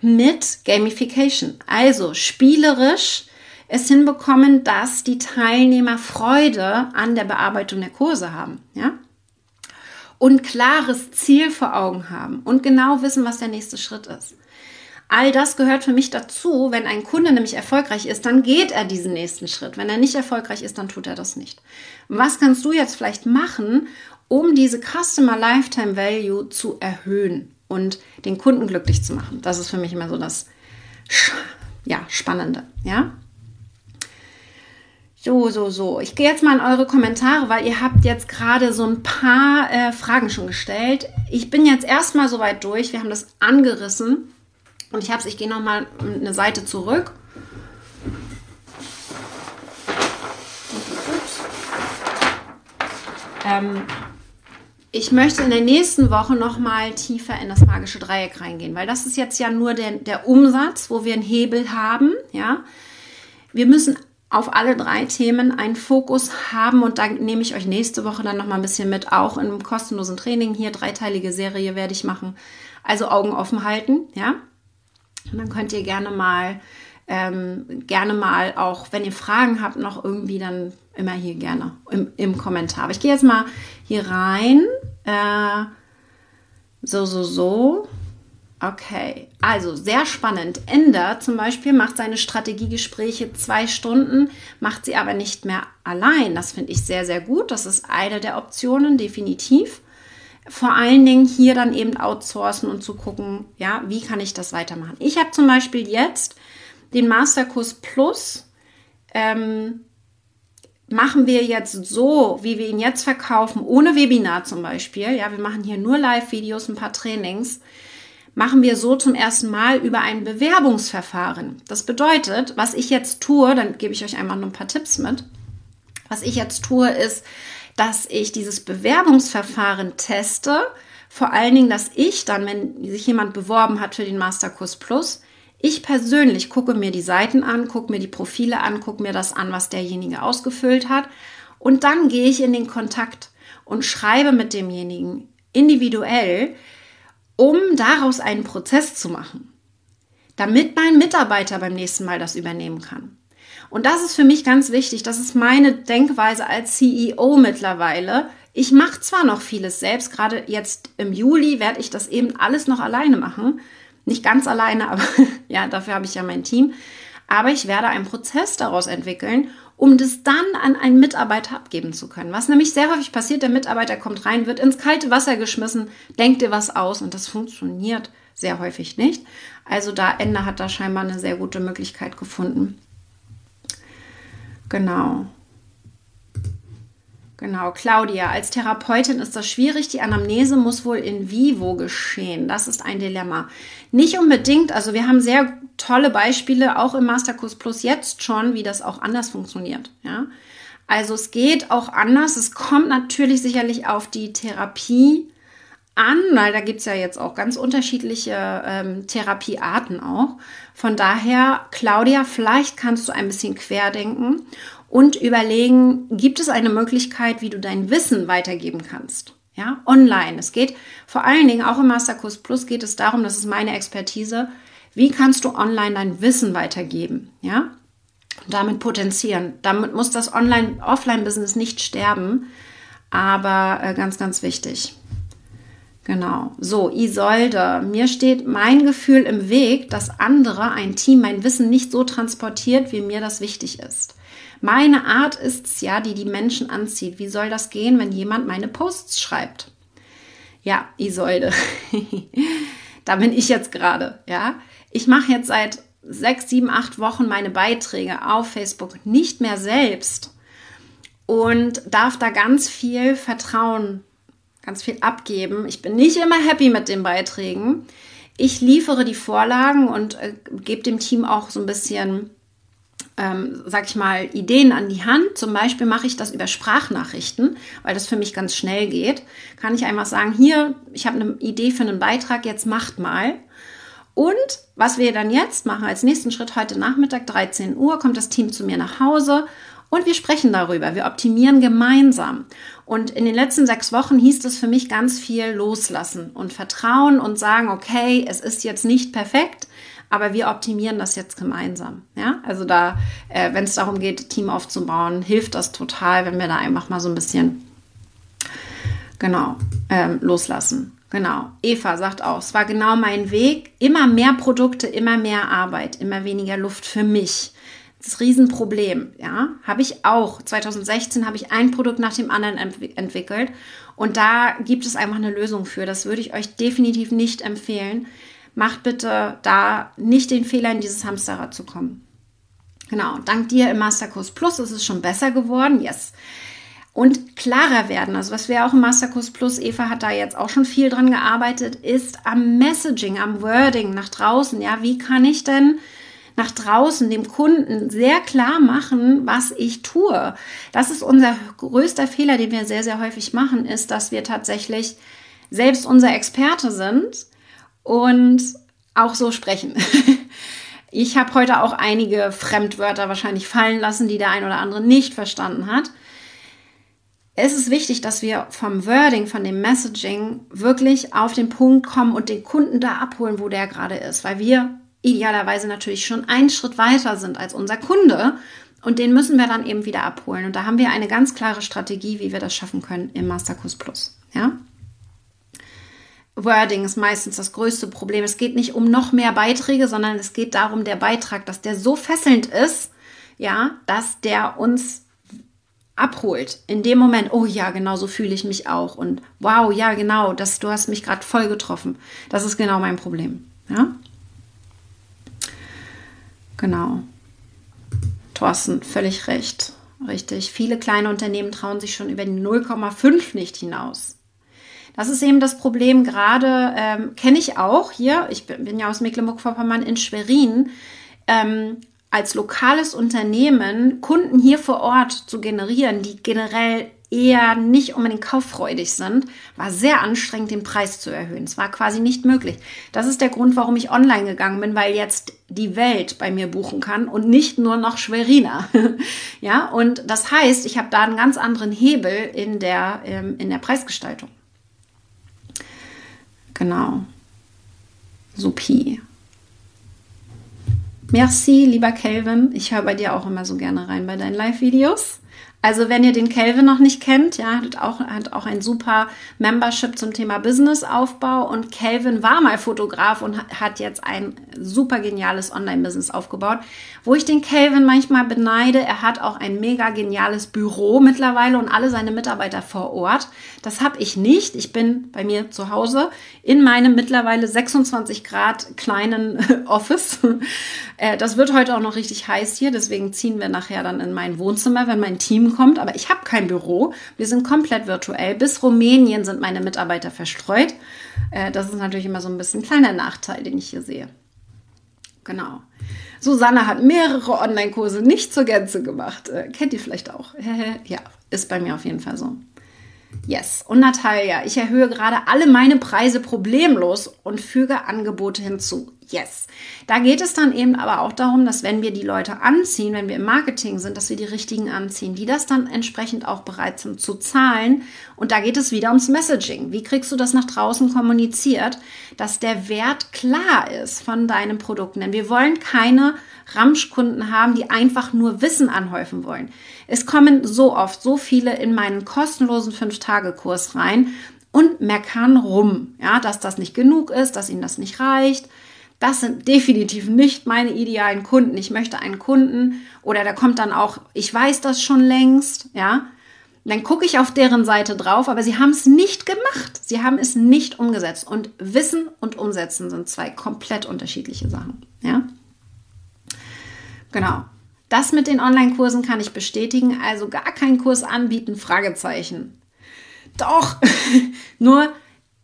mit Gamification. Also spielerisch es hinbekommen, dass die Teilnehmer Freude an der Bearbeitung der Kurse haben. Ja? Und klares Ziel vor Augen haben und genau wissen, was der nächste Schritt ist. All das gehört für mich dazu. Wenn ein Kunde nämlich erfolgreich ist, dann geht er diesen nächsten Schritt. Wenn er nicht erfolgreich ist, dann tut er das nicht. Was kannst du jetzt vielleicht machen, um diese Customer Lifetime Value zu erhöhen und den Kunden glücklich zu machen? Das ist für mich immer so das ja, Spannende. Ja? So, so, so. Ich gehe jetzt mal in eure Kommentare, weil ihr habt jetzt gerade so ein paar äh, Fragen schon gestellt. Ich bin jetzt erstmal soweit durch. Wir haben das angerissen. Und ich habe es, ich gehe nochmal eine Seite zurück. Ähm, ich möchte in der nächsten Woche nochmal tiefer in das magische Dreieck reingehen, weil das ist jetzt ja nur der, der Umsatz, wo wir einen Hebel haben. Ja, wir müssen auf alle drei Themen einen Fokus haben und da nehme ich euch nächste Woche dann nochmal ein bisschen mit, auch in einem kostenlosen Training hier dreiteilige Serie werde ich machen. Also Augen offen halten, ja. Und dann könnt ihr gerne mal, ähm, gerne mal auch, wenn ihr Fragen habt, noch irgendwie dann immer hier gerne im, im Kommentar. Aber ich gehe jetzt mal hier rein. Äh, so, so, so. Okay, also sehr spannend. Ender zum Beispiel macht seine Strategiegespräche zwei Stunden, macht sie aber nicht mehr allein. Das finde ich sehr, sehr gut. Das ist eine der Optionen, definitiv vor allen Dingen hier dann eben outsourcen und zu gucken, ja, wie kann ich das weitermachen. Ich habe zum Beispiel jetzt den Masterkurs Plus. Ähm, machen wir jetzt so, wie wir ihn jetzt verkaufen, ohne Webinar zum Beispiel. Ja, wir machen hier nur Live-Videos, ein paar Trainings. Machen wir so zum ersten Mal über ein Bewerbungsverfahren. Das bedeutet, was ich jetzt tue, dann gebe ich euch einmal noch ein paar Tipps mit. Was ich jetzt tue, ist, dass ich dieses Bewerbungsverfahren teste. Vor allen Dingen, dass ich dann, wenn sich jemand beworben hat für den Masterkurs Plus, ich persönlich gucke mir die Seiten an, gucke mir die Profile an, gucke mir das an, was derjenige ausgefüllt hat. Und dann gehe ich in den Kontakt und schreibe mit demjenigen individuell, um daraus einen Prozess zu machen, damit mein Mitarbeiter beim nächsten Mal das übernehmen kann. Und das ist für mich ganz wichtig. Das ist meine Denkweise als CEO mittlerweile. Ich mache zwar noch vieles selbst, gerade jetzt im Juli werde ich das eben alles noch alleine machen. Nicht ganz alleine, aber ja, dafür habe ich ja mein Team. Aber ich werde einen Prozess daraus entwickeln, um das dann an einen Mitarbeiter abgeben zu können. Was nämlich sehr häufig passiert, der Mitarbeiter kommt rein, wird ins kalte Wasser geschmissen, denkt dir was aus und das funktioniert sehr häufig nicht. Also da Ende hat da scheinbar eine sehr gute Möglichkeit gefunden. Genau. Genau, Claudia, als Therapeutin ist das schwierig. Die Anamnese muss wohl in vivo geschehen. Das ist ein Dilemma. Nicht unbedingt, also wir haben sehr tolle Beispiele, auch im Masterkurs Plus jetzt schon, wie das auch anders funktioniert. Ja? Also es geht auch anders. Es kommt natürlich sicherlich auf die Therapie an, weil da gibt es ja jetzt auch ganz unterschiedliche ähm, Therapiearten auch. Von daher, Claudia, vielleicht kannst du ein bisschen querdenken und überlegen, gibt es eine Möglichkeit, wie du dein Wissen weitergeben kannst? Ja, online. Es geht vor allen Dingen auch im Masterkurs Plus geht es darum, das ist meine Expertise, wie kannst du online dein Wissen weitergeben? Ja, und damit potenzieren. Damit muss das Online-Offline-Business nicht sterben, aber äh, ganz, ganz wichtig. Genau. So, Isolde, mir steht mein Gefühl im Weg, dass andere, ein Team, mein Wissen nicht so transportiert, wie mir das wichtig ist. Meine Art ist es ja, die die Menschen anzieht. Wie soll das gehen, wenn jemand meine Posts schreibt? Ja, Isolde. da bin ich jetzt gerade, ja. Ich mache jetzt seit sechs, sieben, acht Wochen meine Beiträge auf Facebook nicht mehr selbst und darf da ganz viel Vertrauen ganz viel abgeben. Ich bin nicht immer happy mit den Beiträgen. Ich liefere die Vorlagen und äh, gebe dem Team auch so ein bisschen ähm, sag ich mal, Ideen an die Hand. Zum Beispiel mache ich das über Sprachnachrichten, weil das für mich ganz schnell geht. Kann ich einfach sagen, hier, ich habe eine Idee für einen Beitrag, jetzt macht mal. Und was wir dann jetzt machen, als nächsten Schritt heute Nachmittag, 13 Uhr, kommt das Team zu mir nach Hause und wir sprechen darüber. Wir optimieren gemeinsam. Und in den letzten sechs Wochen hieß es für mich ganz viel loslassen und vertrauen und sagen, okay, es ist jetzt nicht perfekt, aber wir optimieren das jetzt gemeinsam. Ja, also da, äh, wenn es darum geht, Team aufzubauen, hilft das total, wenn wir da einfach mal so ein bisschen, genau, ähm, loslassen. Genau. Eva sagt auch, es war genau mein Weg. Immer mehr Produkte, immer mehr Arbeit, immer weniger Luft für mich. Das Riesenproblem, ja, habe ich auch. 2016 habe ich ein Produkt nach dem anderen ent entwickelt und da gibt es einfach eine Lösung für. Das würde ich euch definitiv nicht empfehlen. Macht bitte da nicht den Fehler, in dieses Hamsterrad zu kommen. Genau, dank dir im Masterkurs Plus ist es schon besser geworden. Yes und klarer werden. Also was wir auch im Masterkurs Plus, Eva hat da jetzt auch schon viel dran gearbeitet, ist am Messaging, am Wording nach draußen. Ja, wie kann ich denn nach draußen dem Kunden sehr klar machen, was ich tue? Das ist unser größter Fehler, den wir sehr, sehr häufig machen, ist, dass wir tatsächlich selbst unser Experte sind und auch so sprechen. Ich habe heute auch einige Fremdwörter wahrscheinlich fallen lassen, die der ein oder andere nicht verstanden hat es ist wichtig, dass wir vom Wording, von dem Messaging wirklich auf den Punkt kommen und den Kunden da abholen, wo der gerade ist, weil wir idealerweise natürlich schon einen Schritt weiter sind als unser Kunde und den müssen wir dann eben wieder abholen. Und da haben wir eine ganz klare Strategie, wie wir das schaffen können im Masterkurs Plus. Ja? Wording ist meistens das größte Problem. Es geht nicht um noch mehr Beiträge, sondern es geht darum, der Beitrag, dass der so fesselnd ist, ja, dass der uns abholt, in dem Moment, oh ja, genau so fühle ich mich auch und wow, ja, genau, das, du hast mich gerade voll getroffen. Das ist genau mein Problem. Ja? Genau. Thorsten, völlig recht. Richtig. Viele kleine Unternehmen trauen sich schon über die 0,5 nicht hinaus. Das ist eben das Problem, gerade ähm, kenne ich auch hier, ich bin, ja aus Mecklenburg-Vorpommern in Schwerin, ähm, als lokales Unternehmen Kunden hier vor Ort zu generieren, die generell eher nicht unbedingt kauffreudig sind, war sehr anstrengend, den Preis zu erhöhen. Es war quasi nicht möglich. Das ist der Grund, warum ich online gegangen bin, weil jetzt die Welt bei mir buchen kann und nicht nur noch Schweriner. ja, und das heißt, ich habe da einen ganz anderen Hebel in der, ähm, in der Preisgestaltung. Genau. Supi. Merci, lieber Kelvin. Ich höre bei dir auch immer so gerne rein bei deinen Live-Videos. Also wenn ihr den Kelvin noch nicht kennt, ja, hat auch, hat auch ein super Membership zum Thema Businessaufbau und Kelvin war mal Fotograf und hat jetzt ein super geniales Online-Business aufgebaut, wo ich den Kelvin manchmal beneide. Er hat auch ein mega geniales Büro mittlerweile und alle seine Mitarbeiter vor Ort. Das habe ich nicht. Ich bin bei mir zu Hause in meinem mittlerweile 26 Grad kleinen Office. Äh, das wird heute auch noch richtig heiß hier, deswegen ziehen wir nachher dann in mein Wohnzimmer, wenn mein Team kommt, aber ich habe kein Büro. Wir sind komplett virtuell. Bis Rumänien sind meine Mitarbeiter verstreut. Äh, das ist natürlich immer so ein bisschen ein kleiner Nachteil, den ich hier sehe. Genau. Susanne hat mehrere Online-Kurse nicht zur Gänze gemacht. Äh, kennt ihr vielleicht auch? ja, ist bei mir auf jeden Fall so. Yes. Und Natalia, ich erhöhe gerade alle meine Preise problemlos und füge Angebote hinzu. Yes. Da geht es dann eben aber auch darum, dass wenn wir die Leute anziehen, wenn wir im Marketing sind, dass wir die richtigen anziehen, die das dann entsprechend auch bereit sind zu zahlen. Und da geht es wieder ums Messaging. Wie kriegst du das nach draußen kommuniziert, dass der Wert klar ist von deinem Produkt? Denn wir wollen keine Ramschkunden haben, die einfach nur Wissen anhäufen wollen. Es kommen so oft so viele in meinen kostenlosen 5-Tage-Kurs rein und meckern rum, ja, dass das nicht genug ist, dass ihnen das nicht reicht das sind definitiv nicht meine idealen Kunden. Ich möchte einen Kunden oder da kommt dann auch, ich weiß das schon längst, ja. Dann gucke ich auf deren Seite drauf, aber sie haben es nicht gemacht. Sie haben es nicht umgesetzt. Und Wissen und Umsetzen sind zwei komplett unterschiedliche Sachen, ja. Genau. Das mit den Online-Kursen kann ich bestätigen. Also gar keinen Kurs anbieten, Fragezeichen. Doch, nur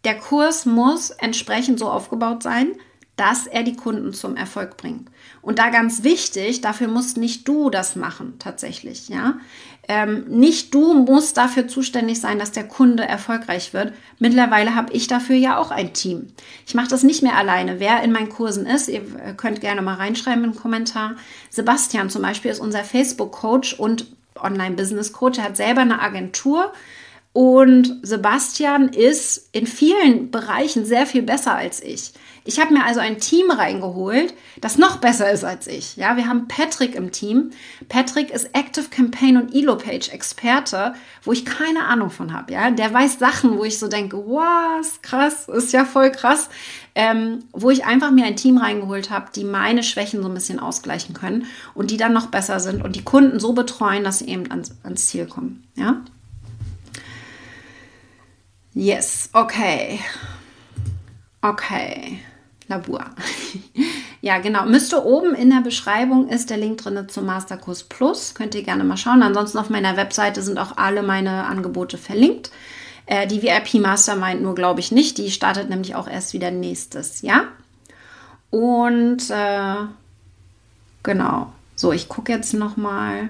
der Kurs muss entsprechend so aufgebaut sein, dass er die Kunden zum Erfolg bringt. Und da ganz wichtig, dafür musst nicht du das machen, tatsächlich, ja. Ähm, nicht du musst dafür zuständig sein, dass der Kunde erfolgreich wird. Mittlerweile habe ich dafür ja auch ein Team. Ich mache das nicht mehr alleine. Wer in meinen Kursen ist, ihr könnt gerne mal reinschreiben im Kommentar. Sebastian zum Beispiel ist unser Facebook-Coach und Online-Business-Coach. Er hat selber eine Agentur und Sebastian ist in vielen Bereichen sehr viel besser als ich. Ich habe mir also ein Team reingeholt, das noch besser ist als ich. Ja, wir haben Patrick im Team. Patrick ist Active Campaign und Elo-Page Experte, wo ich keine Ahnung von habe. Ja, der weiß Sachen, wo ich so denke, was krass, ist ja voll krass. Ähm, wo ich einfach mir ein Team reingeholt habe, die meine Schwächen so ein bisschen ausgleichen können und die dann noch besser sind und die Kunden so betreuen, dass sie eben ans, ans Ziel kommen. Ja. Yes, okay. Okay. Labur. ja, genau. Müsste oben in der Beschreibung ist der Link drin zum Masterkurs Plus. Könnt ihr gerne mal schauen. Ansonsten auf meiner Webseite sind auch alle meine Angebote verlinkt. Äh, die VIP Mastermind nur glaube ich nicht. Die startet nämlich auch erst wieder nächstes Jahr. Und äh, genau. So, ich gucke jetzt noch mal.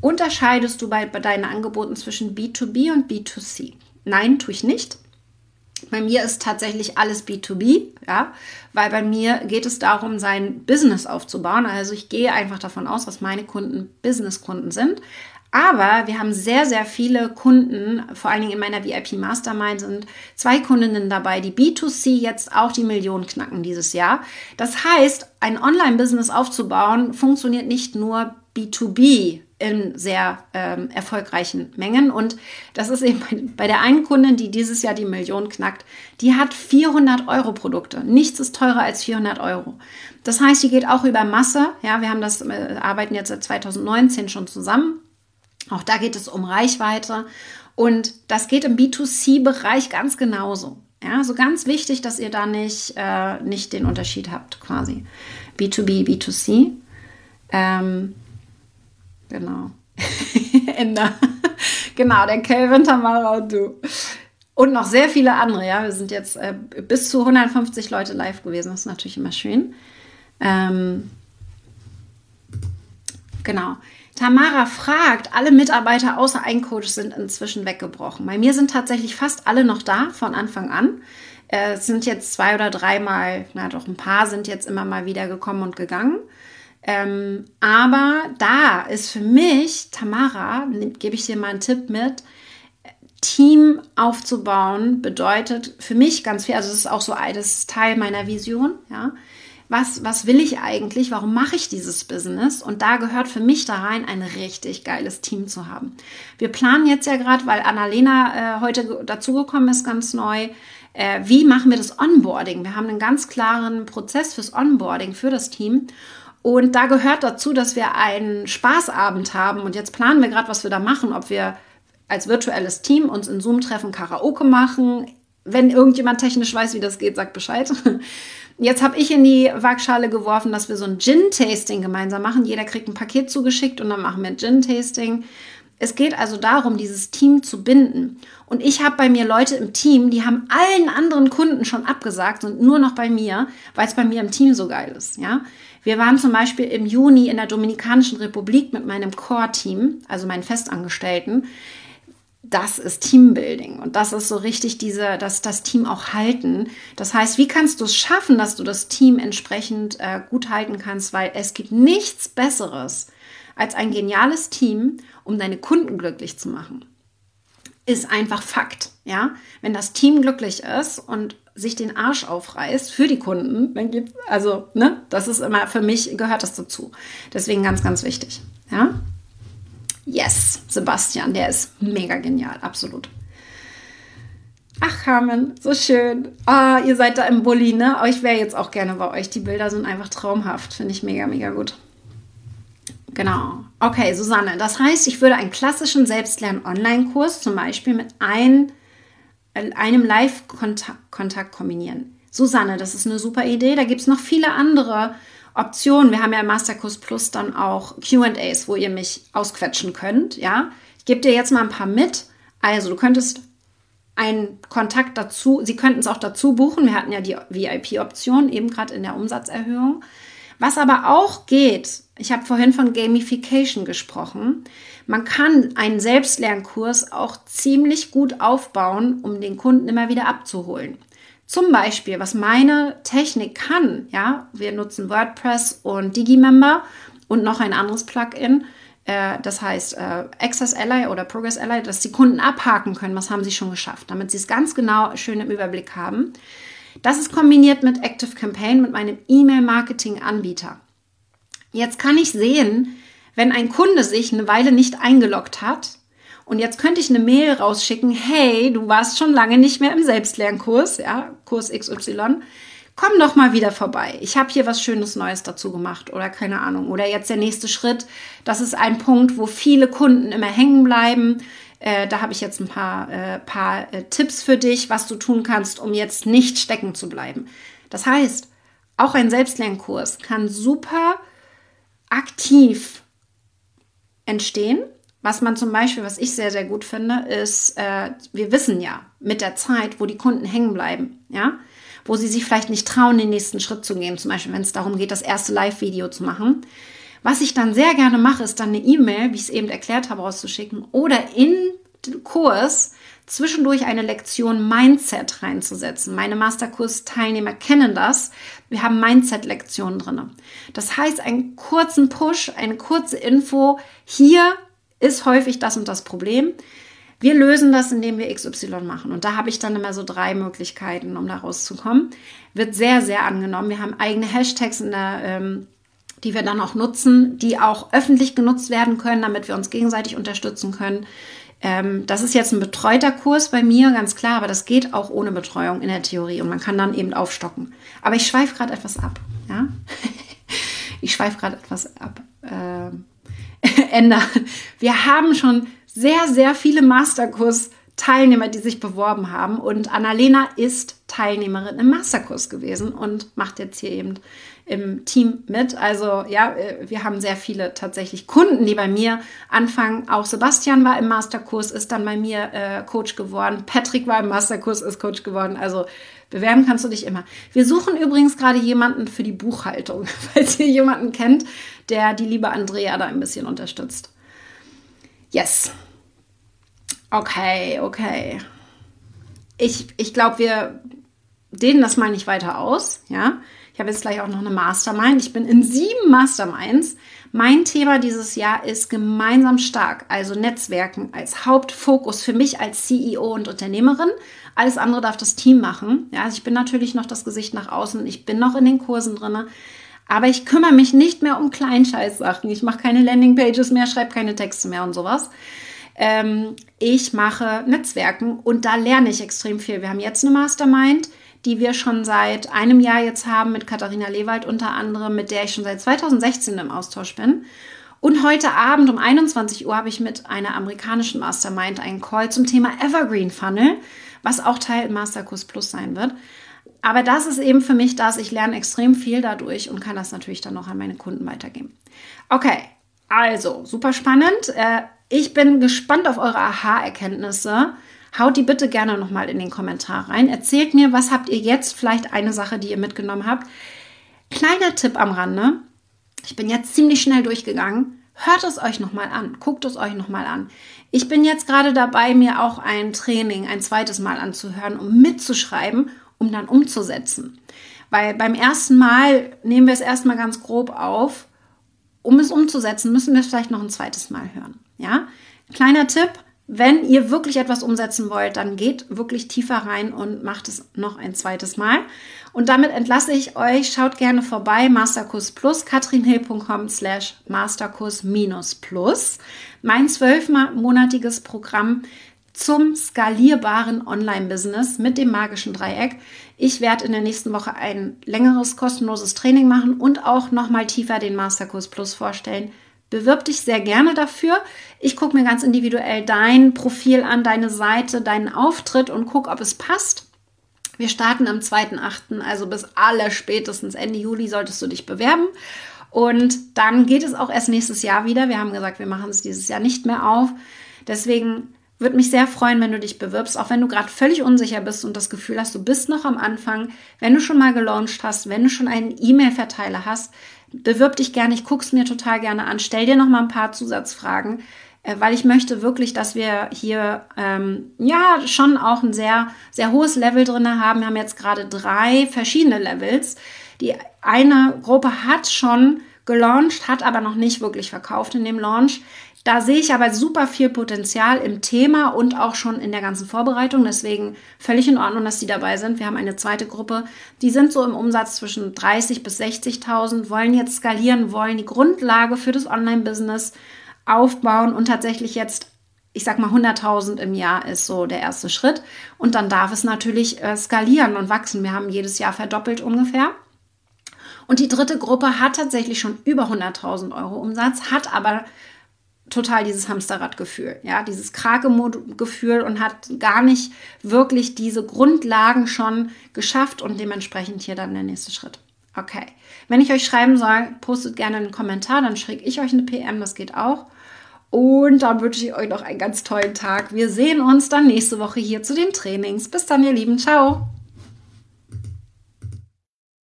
Unterscheidest du bei, bei deinen Angeboten zwischen B2B und B2C? Nein, tue ich nicht. Bei mir ist tatsächlich alles B2B, ja, weil bei mir geht es darum, sein Business aufzubauen. Also ich gehe einfach davon aus, dass meine Kunden Business-Kunden sind. Aber wir haben sehr, sehr viele Kunden, vor allen Dingen in meiner VIP Mastermind sind zwei Kundinnen dabei, die B2C jetzt auch die Millionen knacken dieses Jahr. Das heißt, ein Online-Business aufzubauen funktioniert nicht nur B2B in sehr ähm, erfolgreichen Mengen. Und das ist eben bei der einen Kundin, die dieses Jahr die Million knackt, die hat 400 Euro Produkte. Nichts ist teurer als 400 Euro. Das heißt, die geht auch über Masse. Ja, wir haben das, äh, arbeiten jetzt seit 2019 schon zusammen. Auch da geht es um Reichweite. Und das geht im B2C-Bereich ganz genauso. Ja, so ganz wichtig, dass ihr da nicht, äh, nicht den Unterschied habt, quasi. B2B, B2C. Ähm, Genau. Ende. genau, der Kelvin, Tamara und du. Und noch sehr viele andere, ja. Wir sind jetzt äh, bis zu 150 Leute live gewesen. Das ist natürlich immer schön. Ähm, genau. Tamara fragt, alle Mitarbeiter außer ein Coach sind inzwischen weggebrochen. Bei mir sind tatsächlich fast alle noch da von Anfang an. Äh, es sind jetzt zwei oder dreimal, na doch, ein paar sind jetzt immer mal wieder gekommen und gegangen. Ähm, aber da ist für mich, Tamara, gebe ich dir mal einen Tipp mit, Team aufzubauen bedeutet für mich ganz viel, also es ist auch so das Teil meiner Vision, ja. Was, was will ich eigentlich? Warum mache ich dieses Business? Und da gehört für mich da rein, ein richtig geiles Team zu haben. Wir planen jetzt ja gerade, weil Annalena äh, heute dazugekommen ist, ganz neu, äh, wie machen wir das Onboarding? Wir haben einen ganz klaren Prozess fürs Onboarding für das Team. Und da gehört dazu, dass wir einen Spaßabend haben. Und jetzt planen wir gerade, was wir da machen, ob wir als virtuelles Team uns in Zoom treffen, Karaoke machen. Wenn irgendjemand technisch weiß, wie das geht, sagt Bescheid. Jetzt habe ich in die Waagschale geworfen, dass wir so ein Gin-Tasting gemeinsam machen. Jeder kriegt ein Paket zugeschickt und dann machen wir Gin-Tasting. Es geht also darum, dieses Team zu binden. Und ich habe bei mir Leute im Team, die haben allen anderen Kunden schon abgesagt und nur noch bei mir, weil es bei mir im Team so geil ist. Ja, wir waren zum Beispiel im Juni in der Dominikanischen Republik mit meinem Core-Team, also meinen Festangestellten. Das ist Teambuilding und das ist so richtig diese, dass das Team auch halten. Das heißt, wie kannst du es schaffen, dass du das Team entsprechend äh, gut halten kannst, weil es gibt nichts Besseres als ein geniales Team, um deine Kunden glücklich zu machen ist einfach Fakt. Ja, wenn das Team glücklich ist und sich den Arsch aufreißt für die Kunden, dann gibt also ne, das ist immer für mich gehört das dazu. Deswegen ganz ganz wichtig. Ja, yes, Sebastian, der ist mega genial, absolut. Ach, Carmen, so schön. Ah, ihr seid da im Bulli, ne? Aber ich wäre jetzt auch gerne bei euch. Die Bilder sind einfach traumhaft. Finde ich mega, mega gut. Genau. Okay, Susanne. Das heißt, ich würde einen klassischen Selbstlern-Online-Kurs zum Beispiel mit ein, äh, einem Live-Kontakt kombinieren. Susanne, das ist eine super Idee. Da gibt es noch viele andere Optionen. Wir haben ja im Masterkurs Plus dann auch QAs, wo ihr mich ausquetschen könnt. Ja, ich gebe dir jetzt mal ein paar mit. Also, du könntest einen Kontakt dazu. Sie könnten es auch dazu buchen. Wir hatten ja die VIP-Option eben gerade in der Umsatzerhöhung. Was aber auch geht, ich habe vorhin von Gamification gesprochen. Man kann einen Selbstlernkurs auch ziemlich gut aufbauen, um den Kunden immer wieder abzuholen. Zum Beispiel, was meine Technik kann, ja, wir nutzen WordPress und Digimember und noch ein anderes Plugin, äh, das heißt äh, Access Ally oder Progress Ally, dass die Kunden abhaken können, was haben sie schon geschafft, damit sie es ganz genau schön im Überblick haben. Das ist kombiniert mit Active Campaign, mit meinem E-Mail-Marketing-Anbieter. Jetzt kann ich sehen, wenn ein Kunde sich eine Weile nicht eingeloggt hat und jetzt könnte ich eine Mail rausschicken, hey, du warst schon lange nicht mehr im Selbstlernkurs, ja, Kurs XY komm doch mal wieder vorbei. Ich habe hier was Schönes Neues dazu gemacht oder keine Ahnung. Oder jetzt der nächste Schritt. Das ist ein Punkt, wo viele Kunden immer hängen bleiben. Äh, da habe ich jetzt ein paar, äh, paar äh, Tipps für dich, was du tun kannst, um jetzt nicht stecken zu bleiben. Das heißt, auch ein Selbstlernkurs kann super aktiv entstehen. Was man zum Beispiel, was ich sehr, sehr gut finde, ist, äh, wir wissen ja mit der Zeit, wo die Kunden hängen bleiben. Ja, wo sie sich vielleicht nicht trauen, den nächsten Schritt zu gehen. Zum Beispiel, wenn es darum geht, das erste Live-Video zu machen. Was ich dann sehr gerne mache, ist dann eine E-Mail, wie ich es eben erklärt habe, rauszuschicken oder in den Kurs zwischendurch eine Lektion Mindset reinzusetzen. Meine Masterkurs-Teilnehmer kennen das. Wir haben Mindset-Lektionen drin. Das heißt, einen kurzen Push, eine kurze Info. Hier ist häufig das und das Problem. Wir lösen das, indem wir XY machen. Und da habe ich dann immer so drei Möglichkeiten, um da rauszukommen. Wird sehr, sehr angenommen. Wir haben eigene Hashtags in der, ähm, die wir dann auch nutzen, die auch öffentlich genutzt werden können, damit wir uns gegenseitig unterstützen können. Ähm, das ist jetzt ein betreuter Kurs bei mir, ganz klar, aber das geht auch ohne Betreuung in der Theorie und man kann dann eben aufstocken. Aber ich schweife gerade etwas ab. Ja? ich schweife gerade etwas ab. Äh, Ende. Wir haben schon sehr, sehr viele Masterkurs-Teilnehmer, die sich beworben haben. Und Annalena ist Teilnehmerin im Masterkurs gewesen und macht jetzt hier eben im Team mit. Also ja, äh, wir haben sehr viele tatsächlich Kunden, die bei mir anfangen. Auch Sebastian war im Masterkurs, ist dann bei mir äh, Coach geworden. Patrick war im Masterkurs, ist Coach geworden. Also bewerben kannst du dich immer. Wir suchen übrigens gerade jemanden für die Buchhaltung, falls ihr jemanden kennt, der die liebe Andrea da ein bisschen unterstützt. Yes. Okay, okay. Ich, ich glaube, wir dehnen das mal nicht weiter aus. Ja, ich habe jetzt gleich auch noch eine Mastermind. Ich bin in sieben Masterminds. Mein Thema dieses Jahr ist gemeinsam stark, also Netzwerken als Hauptfokus für mich als CEO und Unternehmerin. Alles andere darf das Team machen. Ja, also ich bin natürlich noch das Gesicht nach außen. Ich bin noch in den Kursen drin. Aber ich kümmere mich nicht mehr um Kleinscheißsachen. Ich mache keine Landingpages mehr, schreibe keine Texte mehr und sowas. Ähm, ich mache Netzwerken und da lerne ich extrem viel. Wir haben jetzt eine Mastermind, die wir schon seit einem Jahr jetzt haben mit Katharina Lewald unter anderem, mit der ich schon seit 2016 im Austausch bin. Und heute Abend um 21 Uhr habe ich mit einer amerikanischen Mastermind einen Call zum Thema Evergreen Funnel, was auch Teil Masterkurs Plus sein wird. Aber das ist eben für mich das, ich lerne extrem viel dadurch und kann das natürlich dann noch an meine Kunden weitergeben. Okay, also super spannend. Äh, ich bin gespannt auf eure Aha-Erkenntnisse. Haut die bitte gerne nochmal in den Kommentar rein. Erzählt mir, was habt ihr jetzt vielleicht eine Sache, die ihr mitgenommen habt. Kleiner Tipp am Rande. Ich bin jetzt ziemlich schnell durchgegangen. Hört es euch nochmal an. Guckt es euch nochmal an. Ich bin jetzt gerade dabei, mir auch ein Training ein zweites Mal anzuhören, um mitzuschreiben, um dann umzusetzen. Weil beim ersten Mal nehmen wir es erstmal ganz grob auf. Um es umzusetzen, müssen wir es vielleicht noch ein zweites Mal hören. Ja, kleiner Tipp. Wenn ihr wirklich etwas umsetzen wollt, dann geht wirklich tiefer rein und macht es noch ein zweites Mal. Und damit entlasse ich euch. Schaut gerne vorbei. Masterkurs Plus, katrinhill.com slash Masterkurs minus Plus. Mein zwölfmonatiges Programm zum skalierbaren Online-Business mit dem magischen Dreieck. Ich werde in der nächsten Woche ein längeres kostenloses Training machen und auch noch mal tiefer den Masterkurs Plus vorstellen Bewirb dich sehr gerne dafür. Ich gucke mir ganz individuell dein Profil an, deine Seite, deinen Auftritt und gucke, ob es passt. Wir starten am 2.8., also bis aller spätestens Ende Juli solltest du dich bewerben. Und dann geht es auch erst nächstes Jahr wieder. Wir haben gesagt, wir machen es dieses Jahr nicht mehr auf. Deswegen würde mich sehr freuen, wenn du dich bewirbst, auch wenn du gerade völlig unsicher bist und das Gefühl hast, du bist noch am Anfang. Wenn du schon mal gelauncht hast, wenn du schon einen E-Mail-Verteiler hast, bewirb dich gerne. Ich gucke es mir total gerne an. Stell dir noch mal ein paar Zusatzfragen, äh, weil ich möchte wirklich, dass wir hier ähm, ja schon auch ein sehr, sehr hohes Level drin haben. Wir haben jetzt gerade drei verschiedene Levels. Die eine Gruppe hat schon gelauncht, hat aber noch nicht wirklich verkauft in dem Launch. Da sehe ich aber super viel Potenzial im Thema und auch schon in der ganzen Vorbereitung. Deswegen völlig in Ordnung, dass die dabei sind. Wir haben eine zweite Gruppe, die sind so im Umsatz zwischen 30 bis 60.000, wollen jetzt skalieren, wollen die Grundlage für das Online-Business aufbauen und tatsächlich jetzt ich sag mal 100.000 im Jahr ist so der erste Schritt und dann darf es natürlich äh, skalieren und wachsen. Wir haben jedes Jahr verdoppelt ungefähr. Und die dritte Gruppe hat tatsächlich schon über 100.000 Euro Umsatz, hat aber total dieses Hamsterradgefühl, ja, dieses Krake-Gefühl und hat gar nicht wirklich diese Grundlagen schon geschafft und dementsprechend hier dann der nächste Schritt. Okay. Wenn ich euch schreiben soll, postet gerne einen Kommentar, dann schicke ich euch eine PM, das geht auch. Und dann wünsche ich euch noch einen ganz tollen Tag. Wir sehen uns dann nächste Woche hier zu den Trainings. Bis dann, ihr Lieben. Ciao.